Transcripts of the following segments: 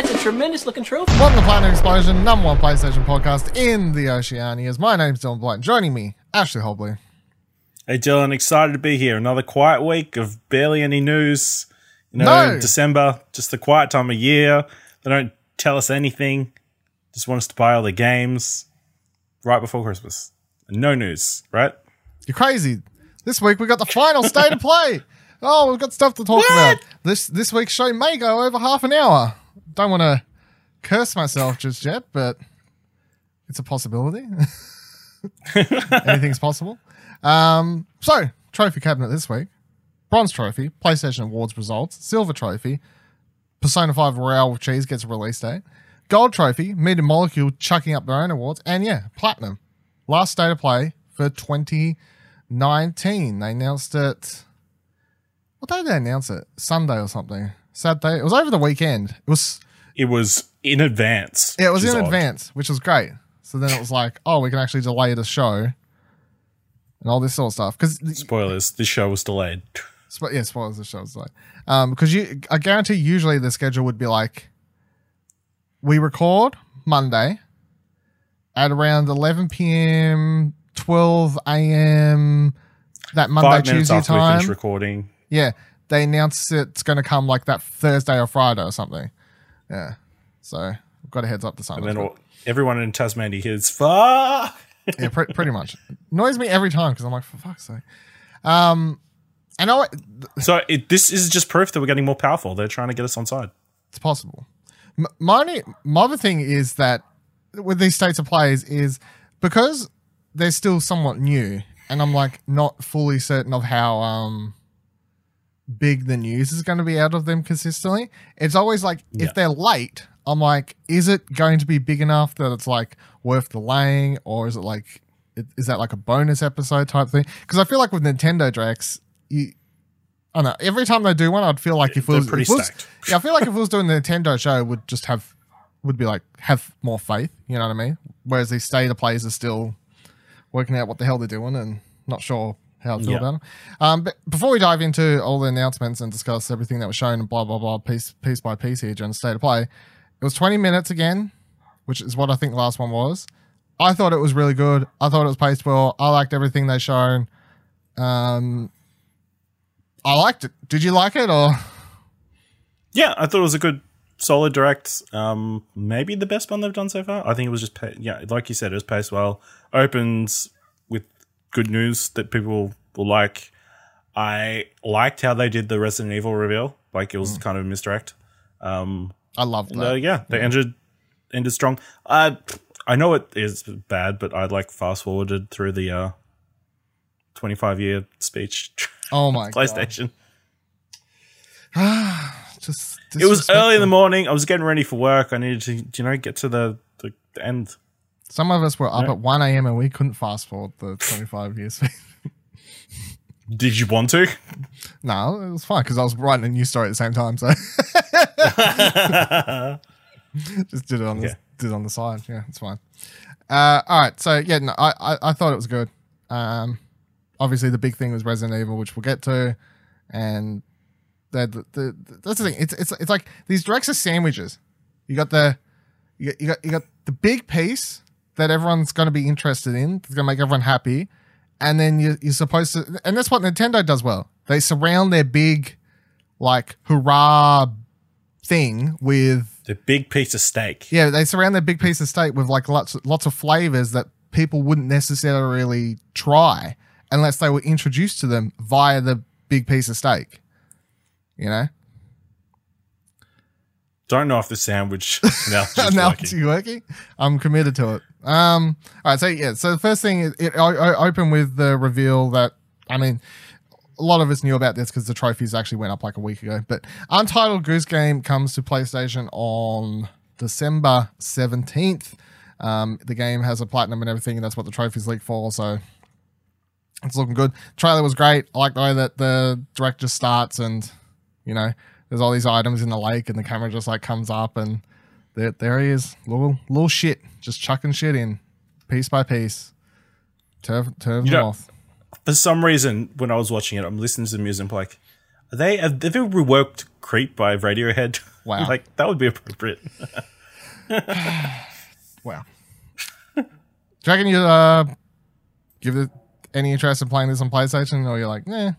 that's a tremendous looking trophy. Welcome to Planet Explosion, number one PlayStation podcast in the Oceanias. My name's Dylan Blunt. Joining me, Ashley Hobley. Hey Dylan, excited to be here. Another quiet week of barely any news. You know, No. December, just the quiet time of year. They don't tell us anything. Just want us to buy all the games right before Christmas. No news, right? You're crazy. This week we got the final state of play. Oh, we've got stuff to talk about. This this week's show may go over half an hour. Don't want to curse myself just yet, but it's a possibility. Anything's possible. Um, so, trophy cabinet this week. Bronze trophy, PlayStation Awards results. Silver trophy, Persona 5 Royale with Cheese gets a release date. Gold trophy, Media Molecule chucking up their own awards. And yeah, platinum. Last day to play for 2019. They announced it. What day did they announce it? Sunday or something. Saturday. It was over the weekend. It was It was in advance. yeah, it was in odd. advance, which was great. So then it was like, oh, we can actually delay the show and all this sort of stuff. Because Spoilers, this show was delayed. Spo- yeah, spoilers the show's like, um, because you, I guarantee usually the schedule would be like, we record Monday at around 11 p.m., 12 a.m. that Monday Tuesday after we time. recording. yeah, they announce it's going to come like that Thursday or Friday or something. Yeah, so we've got a heads up to something. And then all, everyone in Tasmania hears, fuck! yeah, pre- pretty much. Annoys me every time because I'm like, for fuck's sake. Um, and I, So it, this is just proof that we're getting more powerful. They're trying to get us on side. It's possible. M- My only, my other thing is that with these states of plays is because they're still somewhat new, and I'm like not fully certain of how um big the news is going to be out of them consistently. It's always like Yeah. if they're late, I'm like, is it going to be big enough that it's like worth delaying, or is it like is that like a bonus episode type thing? Because I feel like with Nintendo Directs, you. I don't know. Every time they do one, I'd feel like if it was, pretty if it was- stacked. yeah, I feel like if it was doing the Nintendo show, would just have would be like have more faith. You know what I mean? Whereas these state of plays are still working out what the hell they're doing and not sure how I feel Yeah. about them. Um, but before we dive into all the announcements and discuss everything that was shown and blah blah blah piece piece by piece here during the state of play, it was twenty minutes again, which is what I think the last one was. I thought it was really good. I thought it was paced well. I liked everything they shown. Um, I liked it. Did you like it or? Yeah, I thought it was a good, solid direct. Um, maybe the best one they've done so far. I think it was just, pa- yeah, like you said, it was paced well. Opens good news that people will like. I liked how they did the Resident Evil reveal. Like it was Mm. kind of a misdirect. Um, I loved and, that. uh, yeah, they ended ended strong. Uh, I know it is bad, but I like fast forwarded through the uh, twenty five year speech Oh my god. PlayStation. Just It was early in the morning. I was getting ready for work. I needed to, you know, get to the, the end. Some of us were up Yeah. at 1 a.m. and we couldn't fast forward the 25 years. Did you want to? no, it was fine because I was writing a new story at the same time. So just did it on the, Okay. did it on the side. Yeah, it's fine. Uh, all right. So, yeah, no, I, I, I thought it was good. Um, obviously, the big thing was Resident Evil, which we'll get to. And the, the, the, that's the thing. It's, it's, it's like these directs are sandwiches. You got the you got, you got you got the big piece that everyone's going to be interested in. It's going to make everyone happy, and then you, you're supposed to. And that's what Nintendo does well. They surround their big, like hurrah thing with the big piece of steak. yeah. They surround their big piece of steak with like lots lots of flavors that people wouldn't necessarily try unless they were introduced to them via the big piece of steak. You know. Don't know if the sandwich analogy is working. working. I'm committed to it. Um, all right, so yeah, so the first thing it, I, I opened with the reveal that I mean, a lot of us knew about this because the trophies actually went up like a week ago. But Untitled Goose Game comes to PlayStation on December seventeenth. Um, the game has a platinum and everything, and that's what the trophies leak for. So it's looking good. Trailer was great. I like the way that the director starts and you know there's all these items in the lake and the camera just like comes up and there, there he is little little shit just chucking shit in piece by piece turn turn You them know- off For some reason, when I was watching it, I'm listening to the music. I'm like, are they have they reworked Creep by Radiohead. Wow. like that would be appropriate. Wow. Do you you uh give it any interest in playing this on PlayStation, or you're like, nah?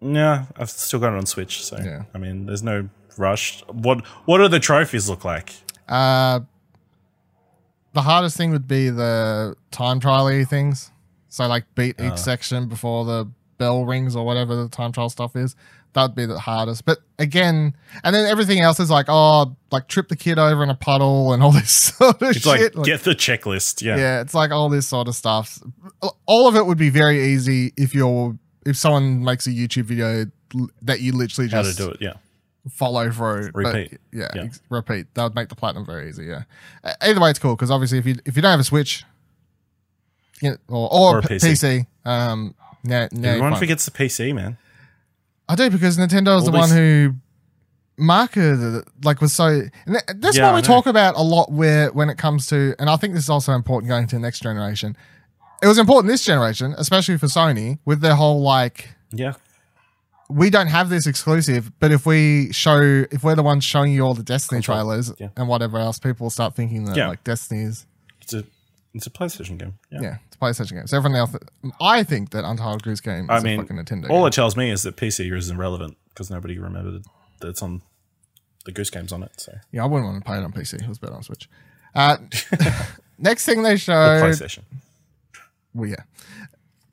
Yeah, I've still got it on Switch, so Yeah. I mean, there's no rush. What What do the trophies look like? Uh, the hardest thing would be the time trial things. So like beat each Oh. section before the bell rings or whatever the time trial stuff is. That'd be the hardest. But again, and then everything else is like, oh, like trip the kid over in a puddle and all this sort of shit. It's shit. like get the checklist. Yeah. yeah, it's like all this sort of stuff. All of it would be very easy if you're if someone makes a YouTube video that you literally just. how to do it. Yeah. Follow through. But, Repeat. yeah, Yeah. ex- repeat. That would make the platinum very easy. Yeah. Uh, Either way, it's cool because obviously if you if you don't have a Switch, you know, or or, Or a PC. PC, um, now, now Everyone forgets the PC, man. I do because Nintendo is the one who marketed it, like was so. That's Yeah, what we talk about a lot. Where when it comes to, and I think this is also important going to the next generation. It was important this generation, especially for Sony, with their whole like Yeah. We don't have this exclusive, but if we show, if we're the ones showing you all the Destiny Console, trailers yeah. and whatever else, people will start thinking that Yeah. like Destiny's, It's a it's a PlayStation game. Yeah. yeah, it's a PlayStation game. So everyone else, I think that Untitled Goose Game is I a mean, fucking Nintendo. all game. it tells me is that PC is irrelevant because nobody remembered that it's on the Goose Game's on it. So yeah, I wouldn't want to play it on PC. It was better on Switch. Uh, next thing they Or showed, PlayStation. well, yeah,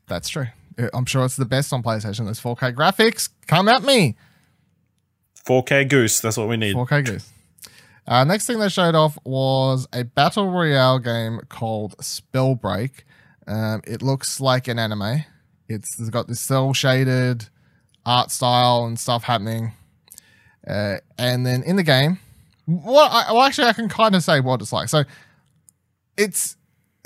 that's true. Uh, I'm sure it's the best on PlayStation. There's 4K graphics. Come at me. 4K Goose. That's what we need. 4K Goose. Uh, next thing they showed off was a battle royale game called Spellbreak. Um, it looks like an anime. It's, it's got this cell shaded art style and stuff happening. Uh, and then in the game, well, I, well, actually, I can kind of say what it's like. So it's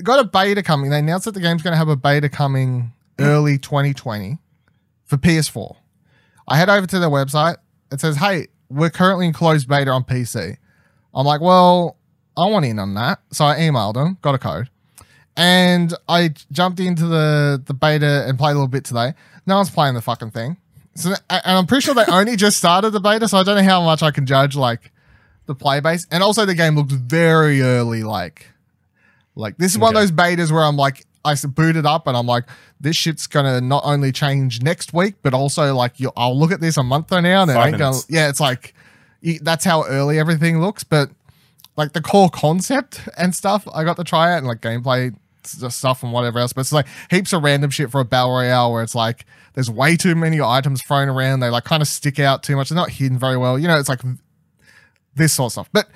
got a beta coming. They announced that the game's going to have a beta coming early 2020 for PS4. I head over to their website. It says, "Hey, we're currently in closed beta on PC." I'm like, "Well, I want in on that." So I emailed them, got a code, and I jumped into the the beta and played a little bit today. No one's playing the fucking thing. So, and I'm pretty sure they only just started the beta, so I don't know how much I can judge like the play base. And also, the game looks very early. Like, like this is one of those betas where I'm like, I it up and I'm like, this shit's gonna not only change next week, but also like you, I'll look at this a month from now and it Five ain't gonna. Yeah, it's like that's how early everything looks. But like the core concept and stuff, I got to try it and like gameplay stuff and whatever else. But it's like heaps of random shit for a battle royale where it's like there's way too many items thrown around. They like kind of stick out too much. They're not hidden very well. You know, it's like this sort of stuff. But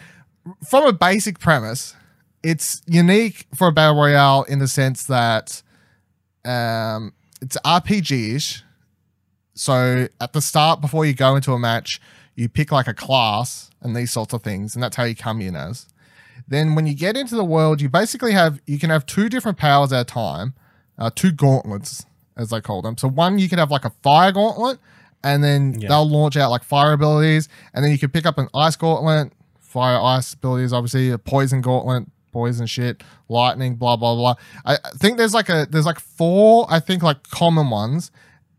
from a basic premise, it's unique for a battle royale in the sense that um, it's RPG-ish. So at the start, before you go into a match, you pick like a class and these sorts of things, and that's how you come in as. Then when you get into the world, you basically have you can have two different powers at a time, uh, two gauntlets as they call them. So one you can have like a fire gauntlet, and then Yeah. they'll launch out like fire abilities, and then you can pick up an ice gauntlet, fire ice abilities, obviously a poison gauntlet, poison shit, lightning, blah blah blah. I think there's like a there's like four I think like common ones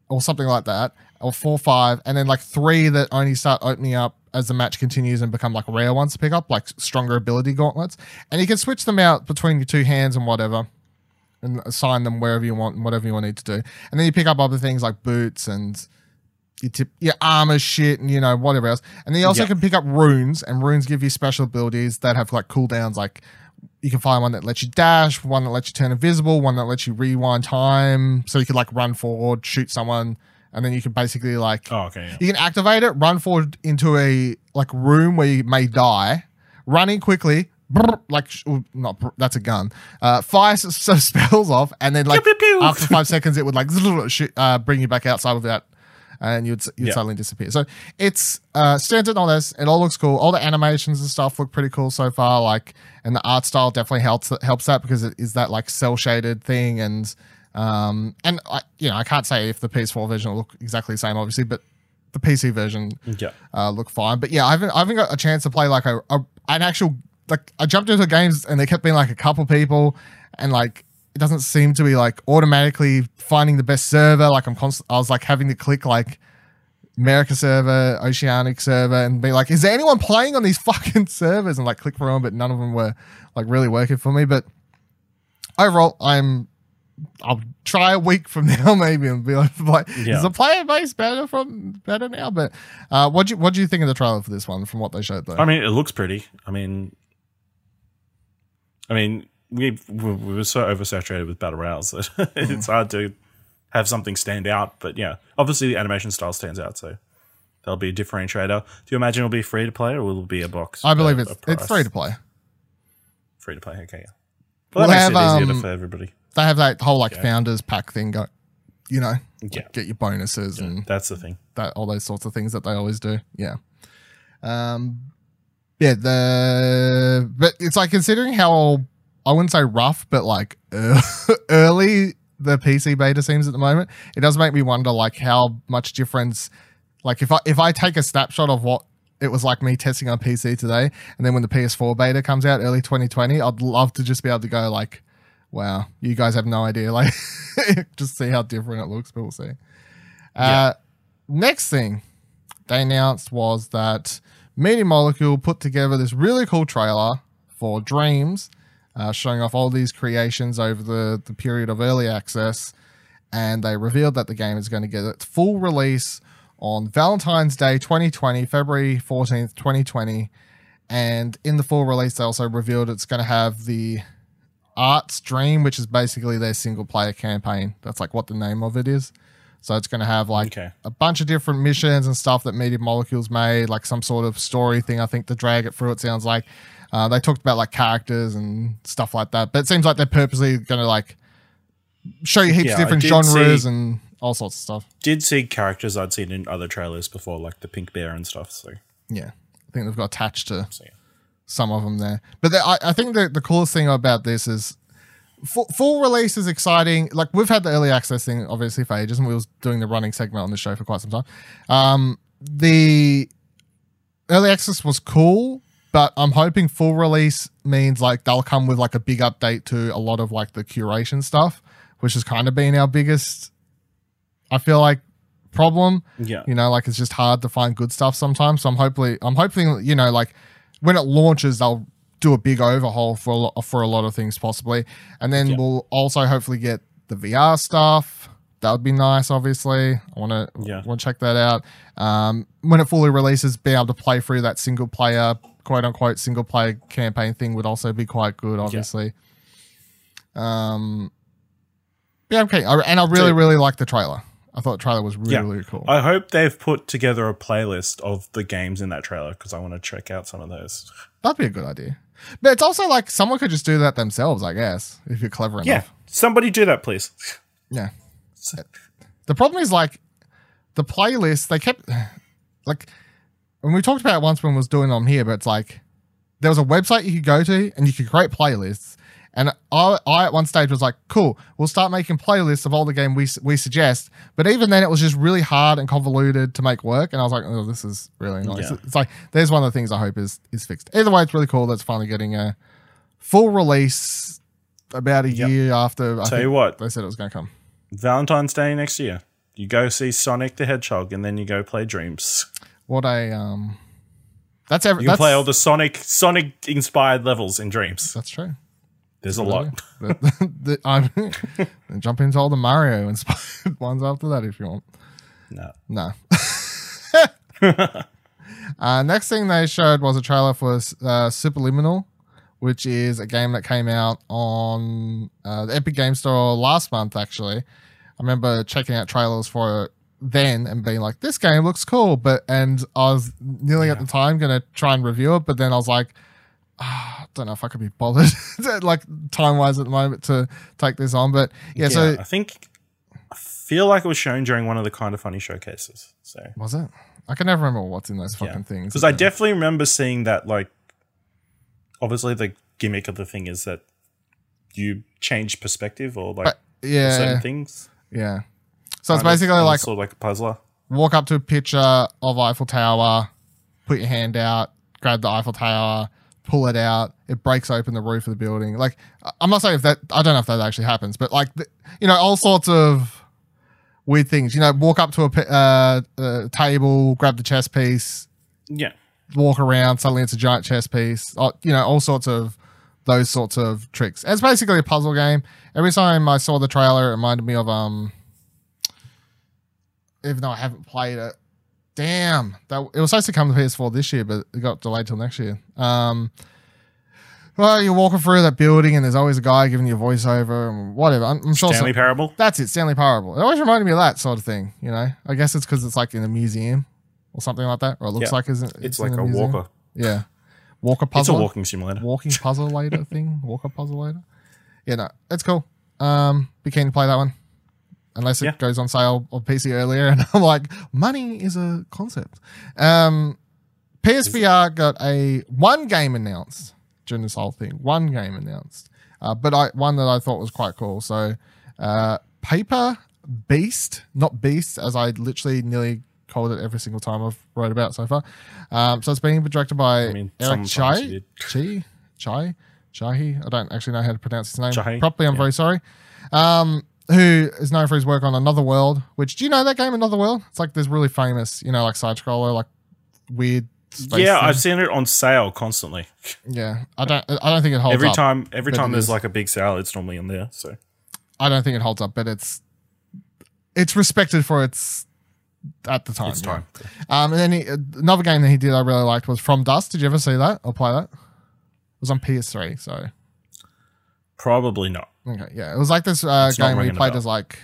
or something like that, or four five, and then like three that only start opening up as the match continues and become like rare ones to pick up, like stronger ability gauntlets, and you can switch them out between your two hands and whatever. And assign them wherever you want and whatever you need to do. And then you pick up other things like boots and your tip, your armor shit and you know whatever else. And then you also Yeah. can pick up runes, and runes give you special abilities that have like cooldowns. Like you can find one that lets you dash, one that lets you turn invisible, one that lets you rewind time, so you could like run forward, shoot someone, and then you can basically like Oh, okay. Yeah. you can activate it, run forward into a like room where you may die, running quickly. brr, Like not brr, that's a gun. Uh, fire s- s- spells off, and then like Pew, pew, pew. after five seconds, it would like shoot, uh, bring you back outside without, and you'd you'd Yeah. suddenly disappear. So it's uh, standard on this. It all looks cool. All the animations and stuff look pretty cool so far. Like, and the art style definitely helps helps that because it is that like cell shaded thing, and um, and I, you know I can't say if the PS4 version will look exactly the same, obviously, but the PC version Yeah. uh, look fine. But yeah, I haven't I haven't got a chance to play like a, a an actual like I jumped into games and there kept being like a couple people and like it doesn't seem to be like automatically finding the best server. Like I'm const- I was like having to click like America server, Oceanic server, and be like, is there anyone playing on these fucking servers? And like click for them, but none of them were like really working for me. But overall, I'm I'll try a week from now maybe and be like, like Yeah. is the player base better from better now? But uh, what do you what do you think of the trailer for this one from what they showed though? I mean, it looks pretty. I mean, I mean, we we we were so oversaturated with battle royales that it's hard to have something stand out. But yeah, obviously the animation style stands out, so that'll be a differentiator. Do you imagine it'll be free to play or will it be a box? I believe a- it's a it's free to play. Free to play. Okay, yeah. Well, We'll that makes have, it easier um, for everybody. They have that whole like Yeah. founders pack thing go, you know, Yeah, get your bonuses and that's the thing. that all those sorts of things that they always do. Yeah. Um yeah, the but it's like considering how I wouldn't say rough, but like early the PC beta seems at the moment, it does make me wonder like how much difference like if I if I take a snapshot of what it was like me testing on PC today, and then when the PS4 beta comes out early 2020, I'd love to just be able to go like, wow, you guys have no idea. Like just see how different it looks, but we'll see. Uh next thing they announced was that Media Molecule put together this really cool trailer for Dreams, uh, showing off all these creations over the, the period of early access. And they revealed that the game is going to get its full release on Valentine's Day 2020, February 14th, 2020. And in the full release, they also revealed it's going to have the Arts Dream, which is basically their single player campaign. That's like what the name of it is. So it's going to have like Okay. a bunch of different missions and stuff that Media Molecules made, like some sort of story thing. I think to drag it through. It sounds like uh, they talked about like characters and stuff like that. But it seems like they're purposely going to like show you heaps Yeah, of different genres see- and all sorts of stuff. Did see characters I'd seen in other trailers before, like the pink bear and stuff. So, Yeah, I think they've got attached to so yeah. some of them there. But the, I, I think the, the coolest thing about this is full, full release is exciting. Like we've had the early access thing obviously for ages, and we was doing the running segment on the show for quite some time. Um, the early access was cool, but I'm hoping full release means like they'll come with like a big update to a lot of like the curation stuff, which has kind of been our biggest. I feel like problem Yeah. you know like it's just hard to find good stuff sometimes so i'm hopefully i'm hoping you know like when it launches they'll do a big overhaul for a lot for a lot of things possibly and then Yeah. we'll also hopefully get the vr stuff that would be nice obviously i want to Yeah. want to check that out um when it fully releases be able to play through that single player quote unquote single player campaign thing would also be quite good obviously Yeah. um yeah okay I- and i really So- really like the trailer i thought the trailer was really Yeah. really cool I hope they've put together a playlist of the games in that trailer because I want to check out some of those. That'd be a good idea. But it's also like someone could just do that themselves, I guess, if you're clever enough. Yeah. Somebody do that, please. Yeah. The problem is like the playlist, they kept like when we talked about it once when we was doing them here, but it's like there was a website you could go to and you could create playlists. And I, I at one stage was like, cool, we'll start making playlists of all the game we we suggest. But even then, it was just really hard and convoluted to make work. And I was like, oh, this is really nice. Yeah. It's like there's one of the things I hope is is fixed. Either way, it's really cool. That's finally getting a full release about a Yep. year after. I Tell you what, they said it was going to come. Valentine's Day next year. You go see Sonic the Hedgehog and then you go play Dreams. What I um, that's every. You can that's, play all the Sonic Sonic inspired levels in Dreams. That's true. There's a lot. The- the- I'm then jump into all the Mario inspired ones after that if you want. No. No. uh, next thing they showed was a trailer for uh, Superliminal, which is a game that came out on uh, the Epic Game Store last month. Actually, I remember checking out trailers for it then and being like, "This game looks cool," but and I was nearly at the time gonna try and review it, but then I was like. "Ah, I don't know if I could be bothered, like time wise at the moment, to take this on. But yeah, so I think I feel like it was shown during one of the kind of funny showcases. So was it? I can never remember what's in those fucking things. because I definitely remember seeing that. Like, obviously, the gimmick of the thing is that you change perspective or like But, yeah, certain things. yeah. So it's Kind of, basically and like sort of like a puzzler. walk up to a picture of Eiffel Tower, put your hand out, grab the Eiffel Tower, pull it out. It breaks open the roof of the building. Like I'm not saying if that I don't know if that actually happens, but like the, you know all sorts of weird things. You know, walk up to a, uh, a table, grab the chess piece, Yeah. walk around, suddenly it's a giant chess piece. Uh, You know, all sorts of those sorts of tricks. It's basically a puzzle game. Every time I saw the trailer, it reminded me of um. Even though I haven't played it, damn, that it was supposed to come to PS4 this year, but it got delayed till next year. Um. Well, you're walking through that building, and there's always a guy giving you a voiceover, and whatever. I'm, I'm sure some- Stanley Parable. that's it, Stanley Parable. It always reminded me of that sort of thing, you know. I guess it's because it's like in a museum or something like that, or it looks Yeah. like it's, It's, in like a museum. walker. Yeah, walker puzzle. It's a walking simulator. walking puzzle later thing. Walker puzzle later. Yeah, no, it's cool. Um, be keen to play that one, unless it Yeah. goes on sale on PC earlier, and I'm like, money is a concept. Um, PSVR got a one game announced during this whole thing. One game announced, uh, but I one that I thought was quite cool. So, uh, Paper Beast, not Beast, as I literally nearly called it every single time I've wrote about it so far. Um, so it's being directed by I mean, Eric Chai. Chi, Chai, Chahi. I don't actually know how to pronounce his name Chahi, properly. I'm yeah. very sorry. Um, who is known for his work on Another World? Which do you know that game, Another World? It's like this really famous, you know, like side scroller, like weird. Space Yeah, thing. I've seen it on sale constantly. Yeah, I don't. I don't think it holds up. every up. time, every time there's like a big sale, it's normally on there. So I don't think it holds up, but it's it's respected for its at the time. it's yeah. time. Um, and then he, another game that he did I really liked was From Dust. Did you ever see that or play that? It was on PS3, so Probably not. Okay, yeah, it was like this uh, game where you played as like,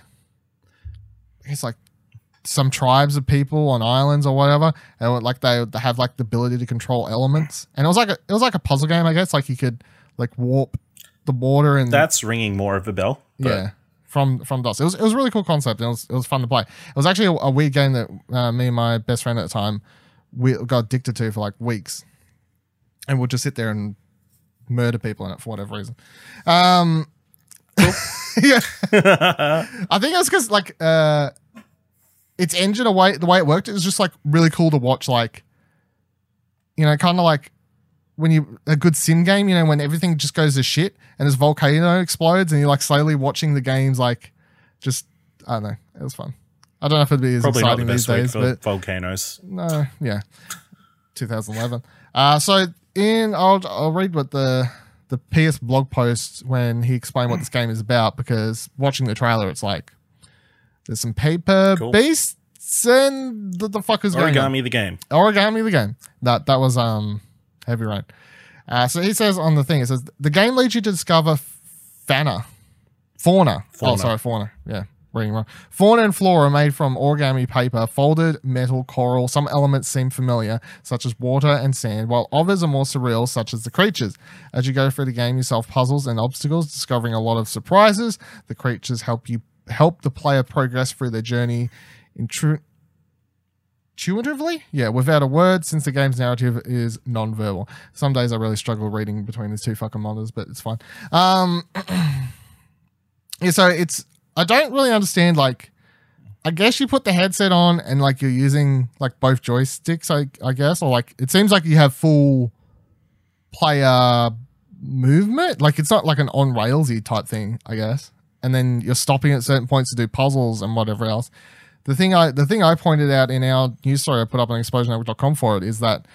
it's like some tribes of people on islands or whatever, and it, like they would have like the ability to control elements, and it was like a, it was like a puzzle game, I guess. Like you could like warp the water and That's ringing more of a bell. Yeah, from from Dust. It was it was a really cool concept. And it was it was fun to play. It was actually a, a weird game that uh, me and my best friend at the time we got addicted to for like weeks, and we'll just sit there and murder people in it for whatever reason. Um, yeah, I think it was because like uh, its engine, a way the way it worked, it was just like really cool to watch. Like, you know, kind of like when you a good sim game, you know, when everything just goes to shit and this volcano explodes and you're like slowly watching the games like just I don't know. It was fun. I don't know if it'd be as Probably not the exciting these days, for but volcanoes. no, yeah. 2011. Uh so in I'll I'll read what the the PS blog post when he explained what this game is about because watching the trailer it's like there's some paper Cool. beasts and what the fuck is going on? Origami the game. Origami the game. That that was um heavy rain. Uh, so he says on the thing, it says the game leads you to discover fauna, fauna. Oh, Fauna. sorry, fauna. Yeah, reading wrong. Fauna and flora made from origami paper, folded metal, coral. Some elements seem familiar, such as water and sand, while others are more surreal, such as the creatures. As you go through the game, you solve puzzles and obstacles, discovering a lot of surprises. The creatures help you help the player progress through their journey. Intru- intuitively yeah without a word since the game's narrative is non-verbal some days i really struggle reading between these two fucking monitors but it's fine um yeah so it's i don't really understand like i guess you put the headset on and like you're using like both joysticks i, I guess or like it seems like you have full player movement. Like it's not like an on railsy type thing i guess. And then you're stopping at certain points to do puzzles and whatever else. The thing I the thing I pointed out in our news story I put up on explosionetwork.com for it is that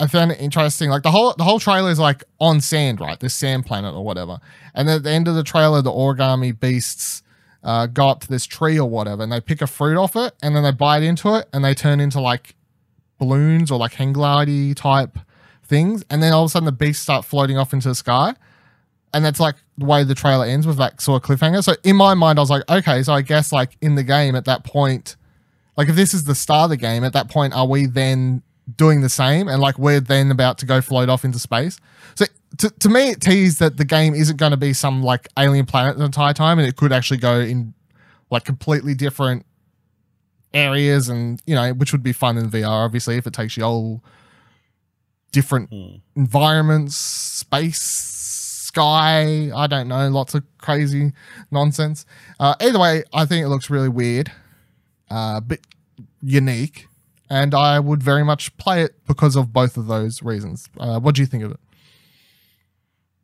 I found it interesting. Like the whole the whole trailer is like on sand, right? This sand planet or whatever. And at the end of the trailer, the origami beasts uh, go up to this tree or whatever, and they pick a fruit off it, and then they bite into it, and they turn into like balloons or like hang glidey type things, and then all of a sudden the beasts start floating off into the sky. And that's like the way the trailer ends with that sort of cliffhanger. So in my mind, I was like, okay, so I guess like in the game at that point, like if this is the start of the game, at that point, are we then doing the same? And like we're then about to go float off into space. So to, to me, it teased that the game isn't going to be some like alien planet the entire time, and it could actually go in like completely different areas, and you know, which would be fun in VR, obviously, if it takes you all different Hmm. environments, space, sky. I don't know, lots of crazy nonsense. Uh, either way, I think it looks really weird, uh, bit unique, and I would very much play it because of both of those reasons. Uh, what do you think of it?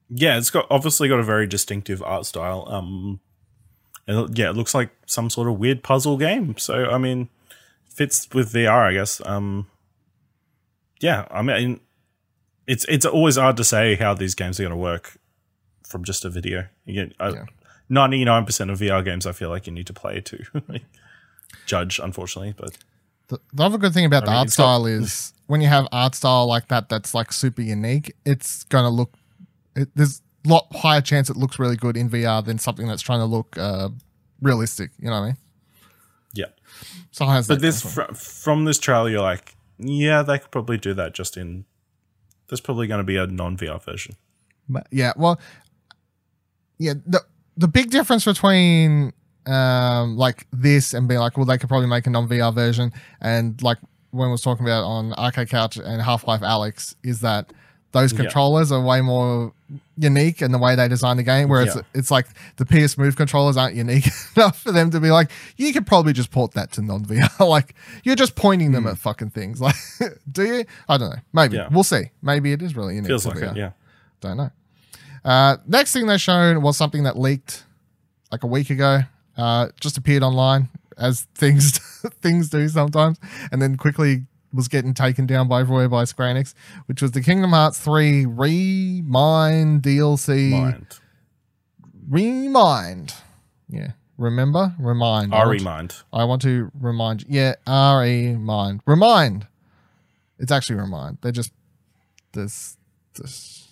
Yeah, it's got obviously got a very distinctive art style. Um, And yeah, it looks like some sort of weird puzzle game. So I mean, fits with VR, I guess. Um, yeah, I mean, it's it's always hard to say how these games are going to work from just a video. You Yeah. ninety nine percent of VR games, I feel like you need to play to judge. Unfortunately, but The, the other good thing about the mean, art it's got- style is when you have art style like that, that's like super unique. It's gonna look. It, there's a lot higher chance it looks really good in VR than something that's trying to look uh, realistic. You know what I mean? yeah. So has But this fr- from this trailer, you're like, yeah, they could probably do that just in. There's probably going to be a non VR version. But yeah, well, yeah. The the big difference between um like this and be like, well, they could probably make a non VR version, and like when we was talking about on Arcade Couch and Half Life Alyx, is that those Yeah. controllers are way more unique in the way they design the game. Whereas Yeah. it's like the PS Move controllers aren't unique enough for them to be like, you could probably just port that to non VR. like you're just pointing them at fucking things. Like, do you? I don't know. Maybe Hmm. Yeah. we'll see. Maybe it is really unique. Feels like VR. it, yeah. Don't know. Uh, next thing they shown was something that leaked like a week ago. Uh, just appeared online as things things do sometimes, and then quickly was getting taken down by everywhere by Square Enix, which was the Kingdom Hearts 3 Remind DLC. Mind. Remind. Yeah. Remember? Remind. I RE want- I want to remind you. Yeah, R E mind. Remind. It's actually remind. They're just this this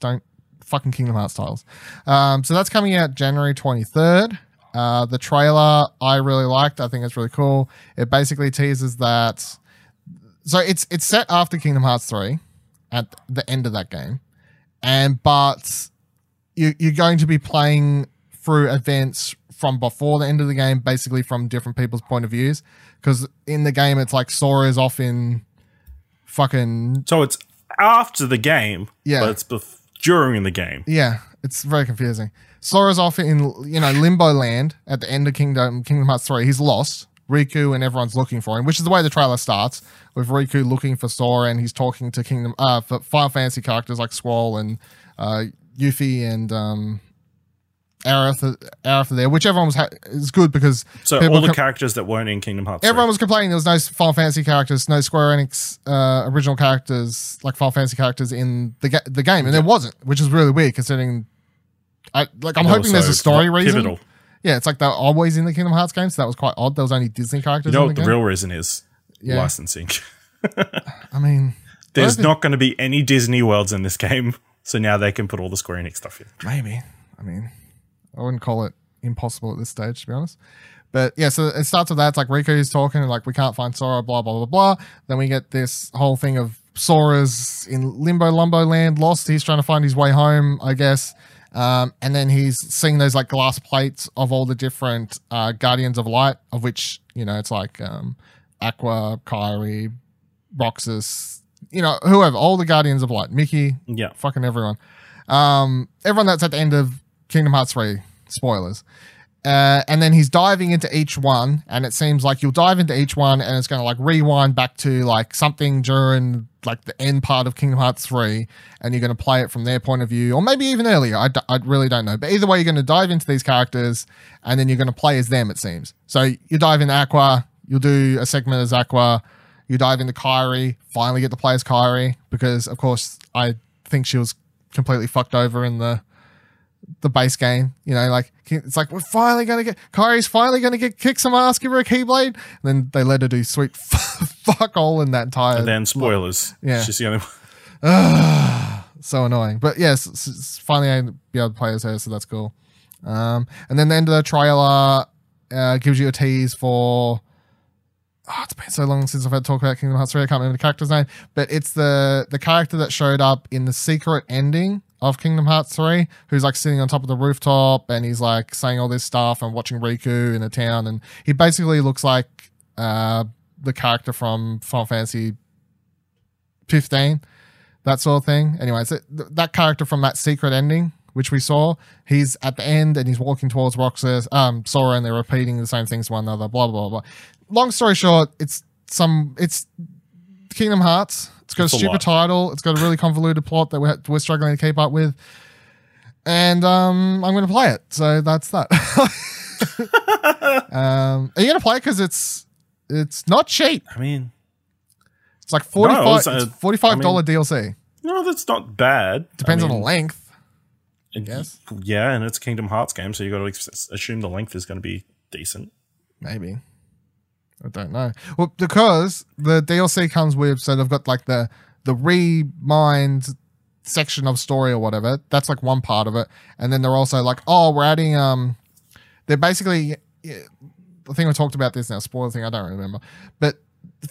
don't fucking Kingdom Hearts titles. Um, so that's coming out January 23rd. Uh, the trailer I really liked. I think it's really cool. It basically teases that so it's it's set after Kingdom Hearts 3 at the end of that game. And but you you're going to be playing through events from before the end of the game, basically from different people's point of views. Because in the game, it's like Sora is off in fucking So it's after the game, Yeah. but it's bef- during the game. yeah. It's very confusing. Sora's off in you know Limbo Land at the end of Kingdom Kingdom Hearts three. He's lost. Riku and everyone's looking for him, which is the way the trailer starts with Riku looking for Sora and he's talking to Kingdom uh for Final Fantasy characters like Squall and uh Yuffie and um Aerith, Aerith there, which everyone was ha- is good because So all the com- characters that weren't in Kingdom Hearts. Everyone was complaining there was no Final Fantasy characters, no Square Enix uh, original characters, like Final Fantasy characters in the ga- the game, and there wasn't, which is really weird considering. I like. I'm hoping there's a story reason. Pivotal. Yeah, it's like they're always in the Kingdom Hearts games. So that was quite odd. There was only Disney characters You know in what the the game. real reason is? Yeah. Licensing. I mean, There's not going to be any Disney worlds in this game, so now they can put all the Square Enix stuff in. maybe. I mean, I wouldn't call it impossible at this stage, to be honest. But yeah, so it starts with that. It's like Riku's talking, and like we can't find Sora, blah blah blah blah. Then we get this whole thing of Sora's in limbo, lumbo land, lost. He's trying to find his way home, I guess. Um, and then he's seeing those like glass plates of all the different uh, Guardians of Light, of which you know it's like um, Aqua, Kairi, Roxas, you know whoever, all the Guardians of Light, Mickey, Yeah. fucking everyone. Um, everyone that's at the end of Kingdom Hearts 3, spoilers. Uh, and then he's diving into each one, and it seems like you'll dive into each one, and it's going to like rewind back to like something during like the end part of Kingdom Hearts 3, and you're going to play it from their point of view, or maybe even earlier. I, d- I really don't know. But either way, you're going to dive into these characters, and then you're going to play as them, it seems. So you dive into Aqua, you'll do a segment as Aqua, you dive into Kairi, finally get to play as Kairi, because of course, I think she was completely fucked over in the the base game. You know, like it's like we're finally gonna get Kairi's finally gonna get kick some ass, give her a keyblade. And then they let her do sweet fuck all in that entire. And then spoilers. Yeah. She's the only one. so annoying. But yes, finally I be able to play as her, so that's cool. Um, and then the end of the trailer uh, gives you a tease for. Oh, it's been so long since I've had talk about Kingdom Hearts 3. I can't remember the character's name, but it's the the character that showed up in the secret ending of Kingdom Hearts 3, who's like sitting on top of the rooftop and he's like saying all this stuff and watching Riku in the town. And he basically looks like uh, the character from Final Fantasy 15 that sort of thing. Anyways, th- that character from that secret ending, which we saw, he's at the end and he's walking towards Roxas, um, Sora, and they're repeating the same things to one another. Blah blah blah. blah. Long story short, it's some it's Kingdom Hearts. It's got It's a a stupid lot. title. It's got a really convoluted plot that we're, we're struggling to keep up with. And um, I'm going to play it. So that's that. um, are you gonna play it because it's it's not cheap. I mean, It's like forty five. it's, uh, forty five dollar DLC. no, that's not bad. Depends I on the length. Guess. Yeah, and it's a Kingdom Hearts game, so you got to ex- assume the length is going to be decent. Maybe. I don't know. Well, because the DLC comes with, so they've got like the the remind section of story or whatever. That's like one part of it, and then they're also like, oh, we're adding. Um, they're basically. yeah, I think we talked about this now. Spoiler thing, I don't remember, but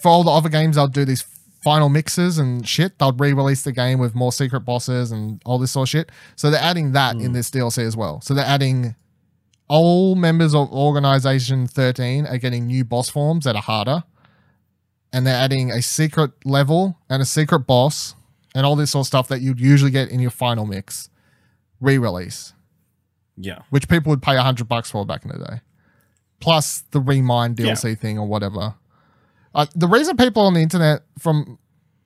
for all the other games, they'll do these final mixes and shit. They'll re-release the game with more secret bosses and all this sort of shit. So they're adding that in hmm. this DLC as well. So they're adding all members of Organization 13 are getting new boss forms that are harder. And they're adding a secret level and a secret boss and all this sort of stuff that you'd usually get in your final mix re release, Yeah, which people would pay a 100 bucks for back in the day. Plus the Remind DLC thing or whatever. Uh, the reason people on the internet from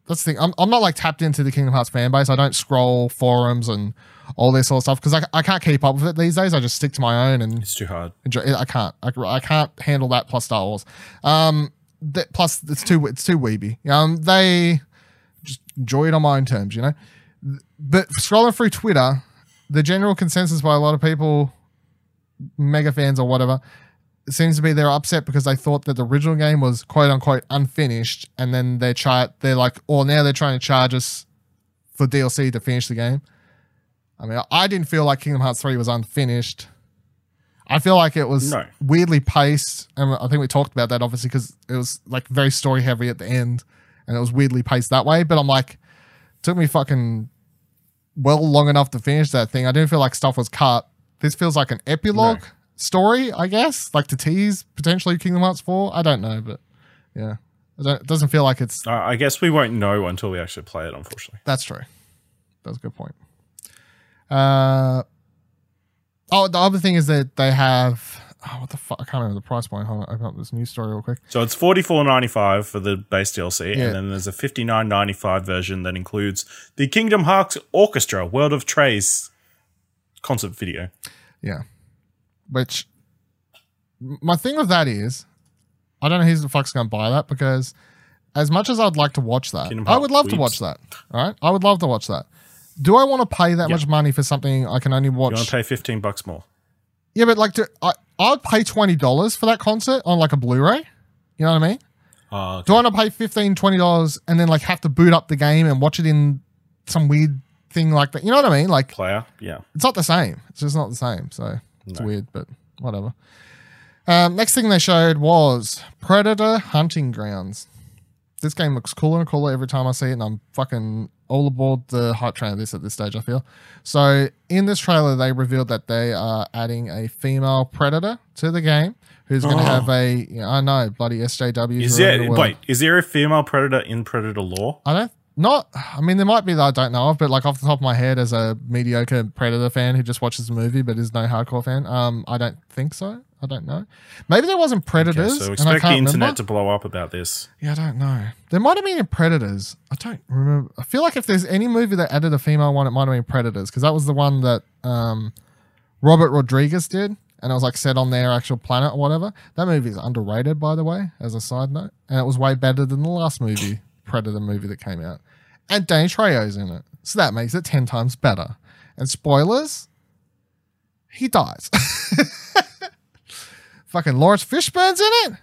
that's the thing. I'm, I'm not like tapped into the Kingdom Hearts fan base. I don't scroll forums and all this sort of stuff because I, I can't keep up with it these days. I just stick to my own and it's too hard. enjoy. I can't. I, I can't handle that. Plus Star Wars. Um. That, plus it's too it's too weeby. Um. They just enjoy it on my own terms. You know. But scrolling through Twitter, the general consensus by a lot of people, mega fans or whatever, it seems to be they're upset because they thought that the original game was quote unquote unfinished, and then they try they're like, or now they're trying to charge us for DLC to finish the game. I mean, I didn't feel like Kingdom Hearts 3 was unfinished. I feel like it was No. weirdly paced. And I think we talked about that obviously because it was like very story heavy at the end and it was weirdly paced that way. But I'm like, it took me fucking well long enough to finish that thing. I didn't feel like stuff was cut. This feels like an epilogue No. Story, I guess, like to tease potentially Kingdom Hearts 4. I don't know, but yeah. It doesn't feel like it's Uh, I guess we won't know until we actually play it. Unfortunately, that's true. That's a good point. Uh, oh, the other thing is that they have. Oh, what the fuck? I can't remember the price point. Hold on, open up this news story real quick. so it's forty four ninety five for the base DLC, Yeah. and then there's a fifty nine ninety five version that includes the Kingdom Hearts Orchestra World of Trace concert video. Yeah. Which, my thing with that is, I don't know who the fuck's going to buy that because, as much as I'd like to watch that, I would love Hearts to watch that. All right, I would love to watch that. Do I want to pay that Yeah. much money for something I can only watch? You want to pay fifteen bucks more? yeah, but like, to, I I'd pay twenty dollars for that concert on like a Blu-ray. You know what I mean? Uh, Do I want to pay 15 dollars and then like have to boot up the game and watch it in some weird thing like that? You know what I mean? Like player, yeah. it's not the same. It's just not the same. So it's No. weird, but whatever. Um, next thing they showed was Predator Hunting Grounds. This game looks cooler and cooler every time I see it, and I'm fucking all aboard the hype train of this at this stage, I feel. So, in this trailer, they revealed that they are adding a female Predator to the game who's going to Oh. have a, yeah, I know, bloody SJW. Is there wait? Is there a female predator in Predator lore? I don't not. I mean, there might be that I don't know of, but like off the top of my head, as a mediocre Predator fan who just watches the movie but is no hardcore fan, um, I don't think so. I don't know. Maybe there wasn't Okay, Predators. so and I expect the internet remember. to blow up about this. Yeah, I don't know. There might have been Predators. I don't remember. I feel like if there's any movie that added a female one, it might have been Predators because that was the one that um, Robert Rodriguez did, and it was like set on their actual planet or whatever. That movie is underrated, by the way, as a side note, and it was way better than the last movie Predator movie that came out. And Danny Trejo's in it, so that makes it ten times better. And spoilers, he dies. Fucking Laurence Fishburne's in it.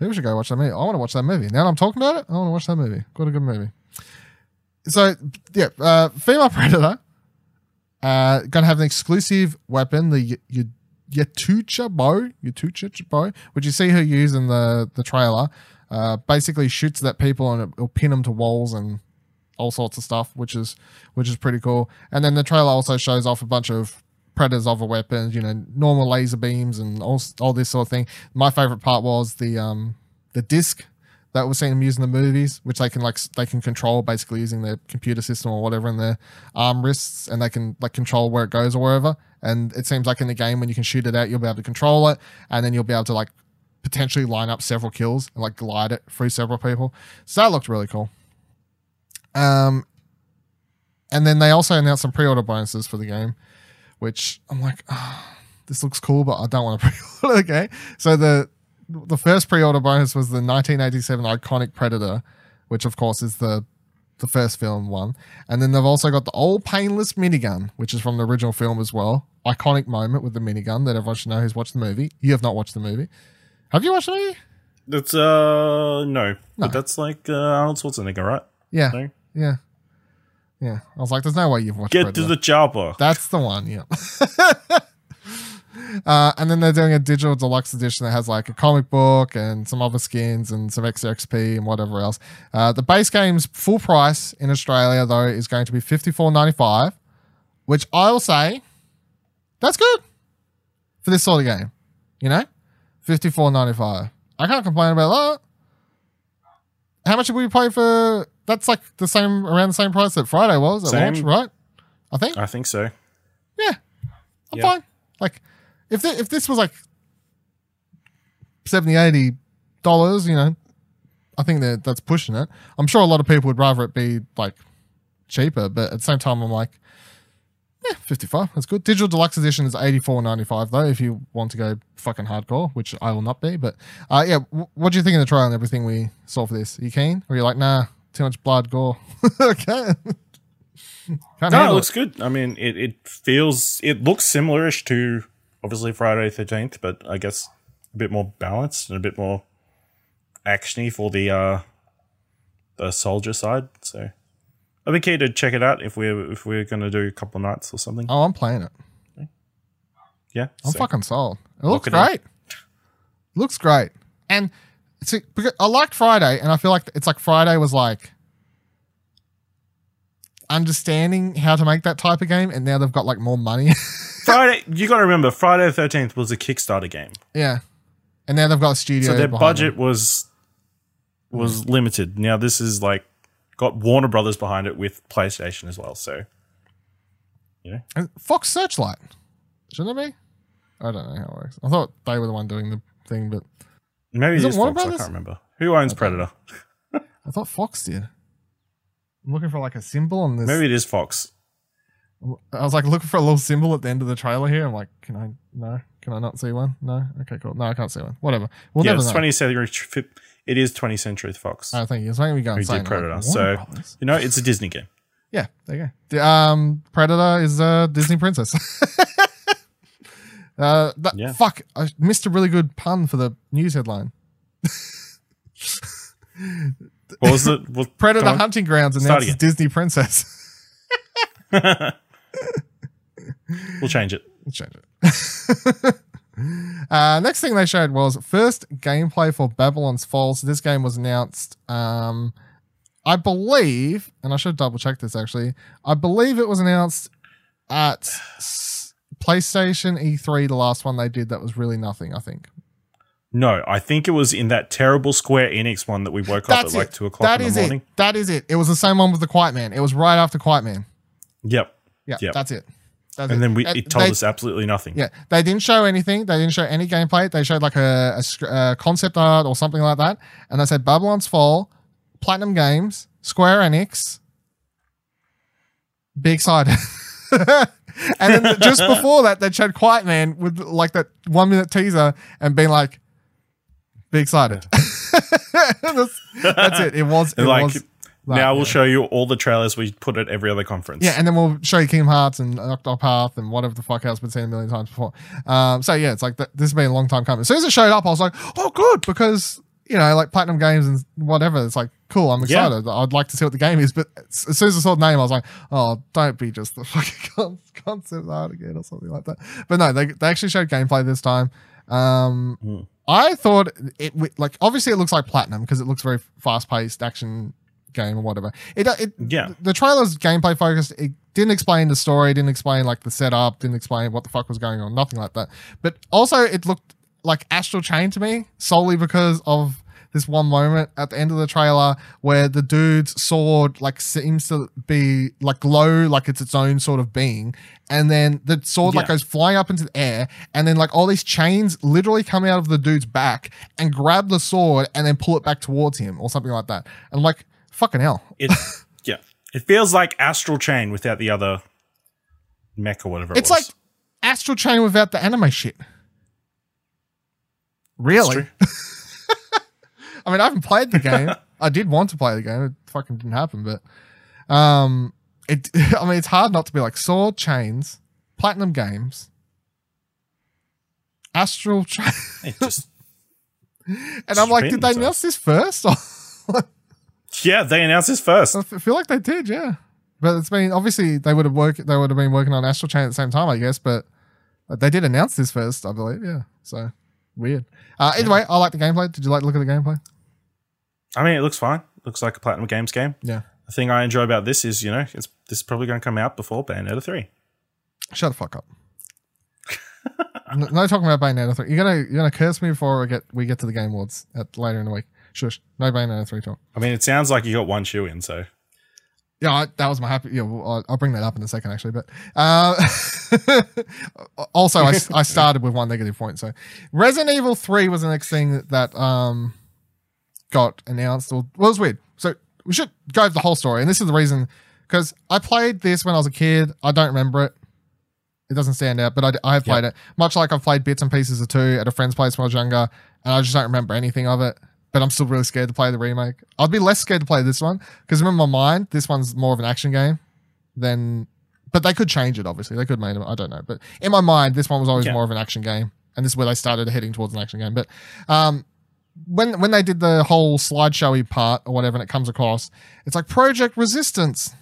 We should go watch that movie. I want to watch that movie. Now I'm talking about it, I want to watch that movie. Got a good movie. So, yeah, uh, female predator. Uh, gonna have an exclusive weapon, the Y- Yatucha bow, Yatucha bow, which you see her use in the the trailer. Uh, basically shoots at people and it'll pin them to walls and all sorts of stuff, which is which is pretty cool. And then the trailer also shows off a bunch of predators of weapons, you know, normal laser beams and all all this sort of thing. My favorite part was the um the disc that we're seeing them use in the movies, which they can like they can control basically using their computer system or whatever in their arm wrists, and they can like control where it goes or wherever. And it seems like in the game when you can shoot it out, you'll be able to control it, and then you'll be able to like potentially line up several kills and like glide it through several people. So that looked really cool. Um, and then they also announced some pre-order bonuses for the game, which I'm like, ah, this looks cool, but I don't want to pre-order. okay, so the the first pre-order bonus was the 1987 iconic Predator, which of course is the the first film one, and then they've also got the old painless minigun, which is from the original film as well. Iconic moment with the minigun that everyone should know who's watched the movie. You have not watched the movie. Have you watched the movie? That's uh no, No. but that's like uh, Arnold Schwarzenegger, right? Yeah, No? yeah, yeah. I was like, there's no way you've watched. Get Predator. to the chopper. That's the one, yeah. uh, and then they're doing a digital deluxe edition that has like a comic book and some other skins and some extra XP and whatever else. Uh, the base game's full price in Australia though is going to be fifty four ninety five, which I will say that's good for this sort of game. You know, fifty four ninety five. I can't complain about that. How much did we pay for? That's like the same around the same price that Friday was at Same. launch, right? I think. I think so. Yeah, I'm Yeah. fine. Like, if th- if this was like 70 80 dollars, you know, I think that that's pushing it. I'm sure a lot of people would rather it be like cheaper, but at the same time, I'm like, yeah, 55. That's good. Digital deluxe edition is 84.95 though. If you want to go fucking hardcore, which I will not be, but uh, yeah, what do you think of the trial and everything we saw for this? Are you keen, or are you like, nah, too much blood, gore? okay. Can't No, it looks good. I mean, it, it feels it looks similarish to obviously Friday Thirteenth, but I guess a bit more balanced and a bit more actiony for the uh the soldier side. So I'd be keen to check it out if we're if we're gonna do a couple of nights or something. Oh, I'm playing it. yeah, I'm so- fucking sold. It looks it great. Looks great. And see, I liked Friday, and I feel like it's like Friday was like understanding how to make that type of game, and now they've got like more money. Friday. You got to remember, Friday the Thirteenth was a Kickstarter game, yeah. And now they've got a studio. so their budget them. was was limited. Now this is like got Warner Brothers behind it with PlayStation as well. So And Fox Searchlight. Shouldn't it be? I don't know how it works. I thought they were the one doing the thing, but maybe Is it it is Warner Fox. I Brothers? can't remember who owns Predator. I thought Fox did. I'm looking for like a symbol on this. Maybe it is Fox. I was like looking for a little symbol at the end of the trailer here. I'm like, can I no? Can I not see one? No. Okay, cool. No, I can't see one. Whatever. We'll yeah, never it's know. 20th century. It is 20th century Fox. Oh, thank you. It's making me go who insane. did Predator? Like, so Brothers? you know, it's a Disney game. yeah, there you go. The, um, Predator is a Disney princess. uh, that, Yeah. fuck, I missed a really good pun for the news headline. What was it? Predator hunting grounds announces Disney princess. We'll change it. Let's change it. uh, next thing they showed was first gameplay for Babylon's Fall. So this game was announced, um, I believe, and I should double check this actually. I believe it was announced at PlayStation E3, the last one they did. That was really nothing. I think No, I think it was in that terrible Square Enix one that we woke up that's at like two o'clock That in is the morning. it. That is it. It was the same one with the Quiet Man. It was right after Quiet Man. Yep. Yeah, Yep. that's it. That's And then we Uh, it told they- us absolutely nothing. Yeah, they didn't show anything. They didn't show any gameplay. They showed like a, a sc- uh concept art or something like that, and they said Babylon's Fall, Platinum Games, Square Enix. Be excited. and then just before that, they showed Quiet Man with like that one minute teaser and being like, "Be excited." that's, that's it. It was. It like was now we'll yeah. show you all the trailers we put at every other conference. Yeah, and then we'll show you Kingdom Hearts and Octopath and whatever the fuck else been seen a million times before. Um, so yeah, it's like th- this has been a long time coming. As soon as it showed up, I was like, oh, good, because you know, like Platinum Games and whatever. It's like cool. I'm Yeah. excited. I'd like to see what the game is. But as soon as I saw the name, I was like, oh, don't be just the fucking con- concept art again or something like that. But no, they they actually showed gameplay this time. Um, Hmm. I thought it like obviously it looks like Platinum because it looks very fast paced action game or whatever. It uh, it Yeah. the trailer's gameplay focused. It didn't explain the story, didn't explain like the setup, didn't explain what the fuck was going on, nothing like that. But also, it looked like Astral Chain to me solely because of this one moment at the end of the trailer where the dude's sword like seems to be like glow like it's its own sort of being and then the sword like goes flying up into the air and then like all these chains literally come out of the dude's back and grab the sword and then pull it back towards him or something like that and like fucking hell It yeah. It feels like Astral Chain without the other mech or whatever It's it was. like Astral Chain without the anime shit. Really? I mean, I haven't played the game. I did want to play the game. It fucking didn't happen, but um, it. I mean, it's hard not to be like Sword Chains, Platinum Games, Astral Chain, It just and I'm like, did they announce this first? Yeah, they announced this first. I feel like they did, yeah. But it's been obviously they would have worked. They would have been working on Astral Chain at the same time, I guess. But they did announce this first, I believe. Yeah. So weird. Uh, either way, I like the gameplay. Did you like to look at the gameplay? I mean, it looks fine. Looks like a Platinum Games game. Yeah. The thing I enjoy about this is, you know, it's this is probably going to come out before Bayonetta three. Shut the fuck up. no, no talking about Bayonetta three. You're gonna you're gonna curse me before we get we get to the game awards at later in the week. Shush. No Bayonetta three talk. I mean, it sounds like you got one shoe in, so Yeah, I, that was my happy. Yeah, well, I'll, I'll bring that up in a second, actually. But uh, also, I, I started with one negative point. So, Resident Evil Three was the next thing that um got announced. Or well, it was weird. So we should go over the whole story, and this is the reason because I played this when I was a kid. I don't remember it. It doesn't stand out, but I, I have played it. Much like I've played bits and pieces of two at a friend's place when I was younger, and I just don't remember anything of it. But I'm still really scared to play the remake. I'd be less scared to play this one because in my mind, this one's more of an action game than. But they could change it. Obviously, they could make it. I don't know. But in my mind, this one was always Yeah. more of an action game, and this is where they started heading towards an action game. But um, when when they did the whole slideshowy part or whatever, and it comes across, it's like Project Resistance.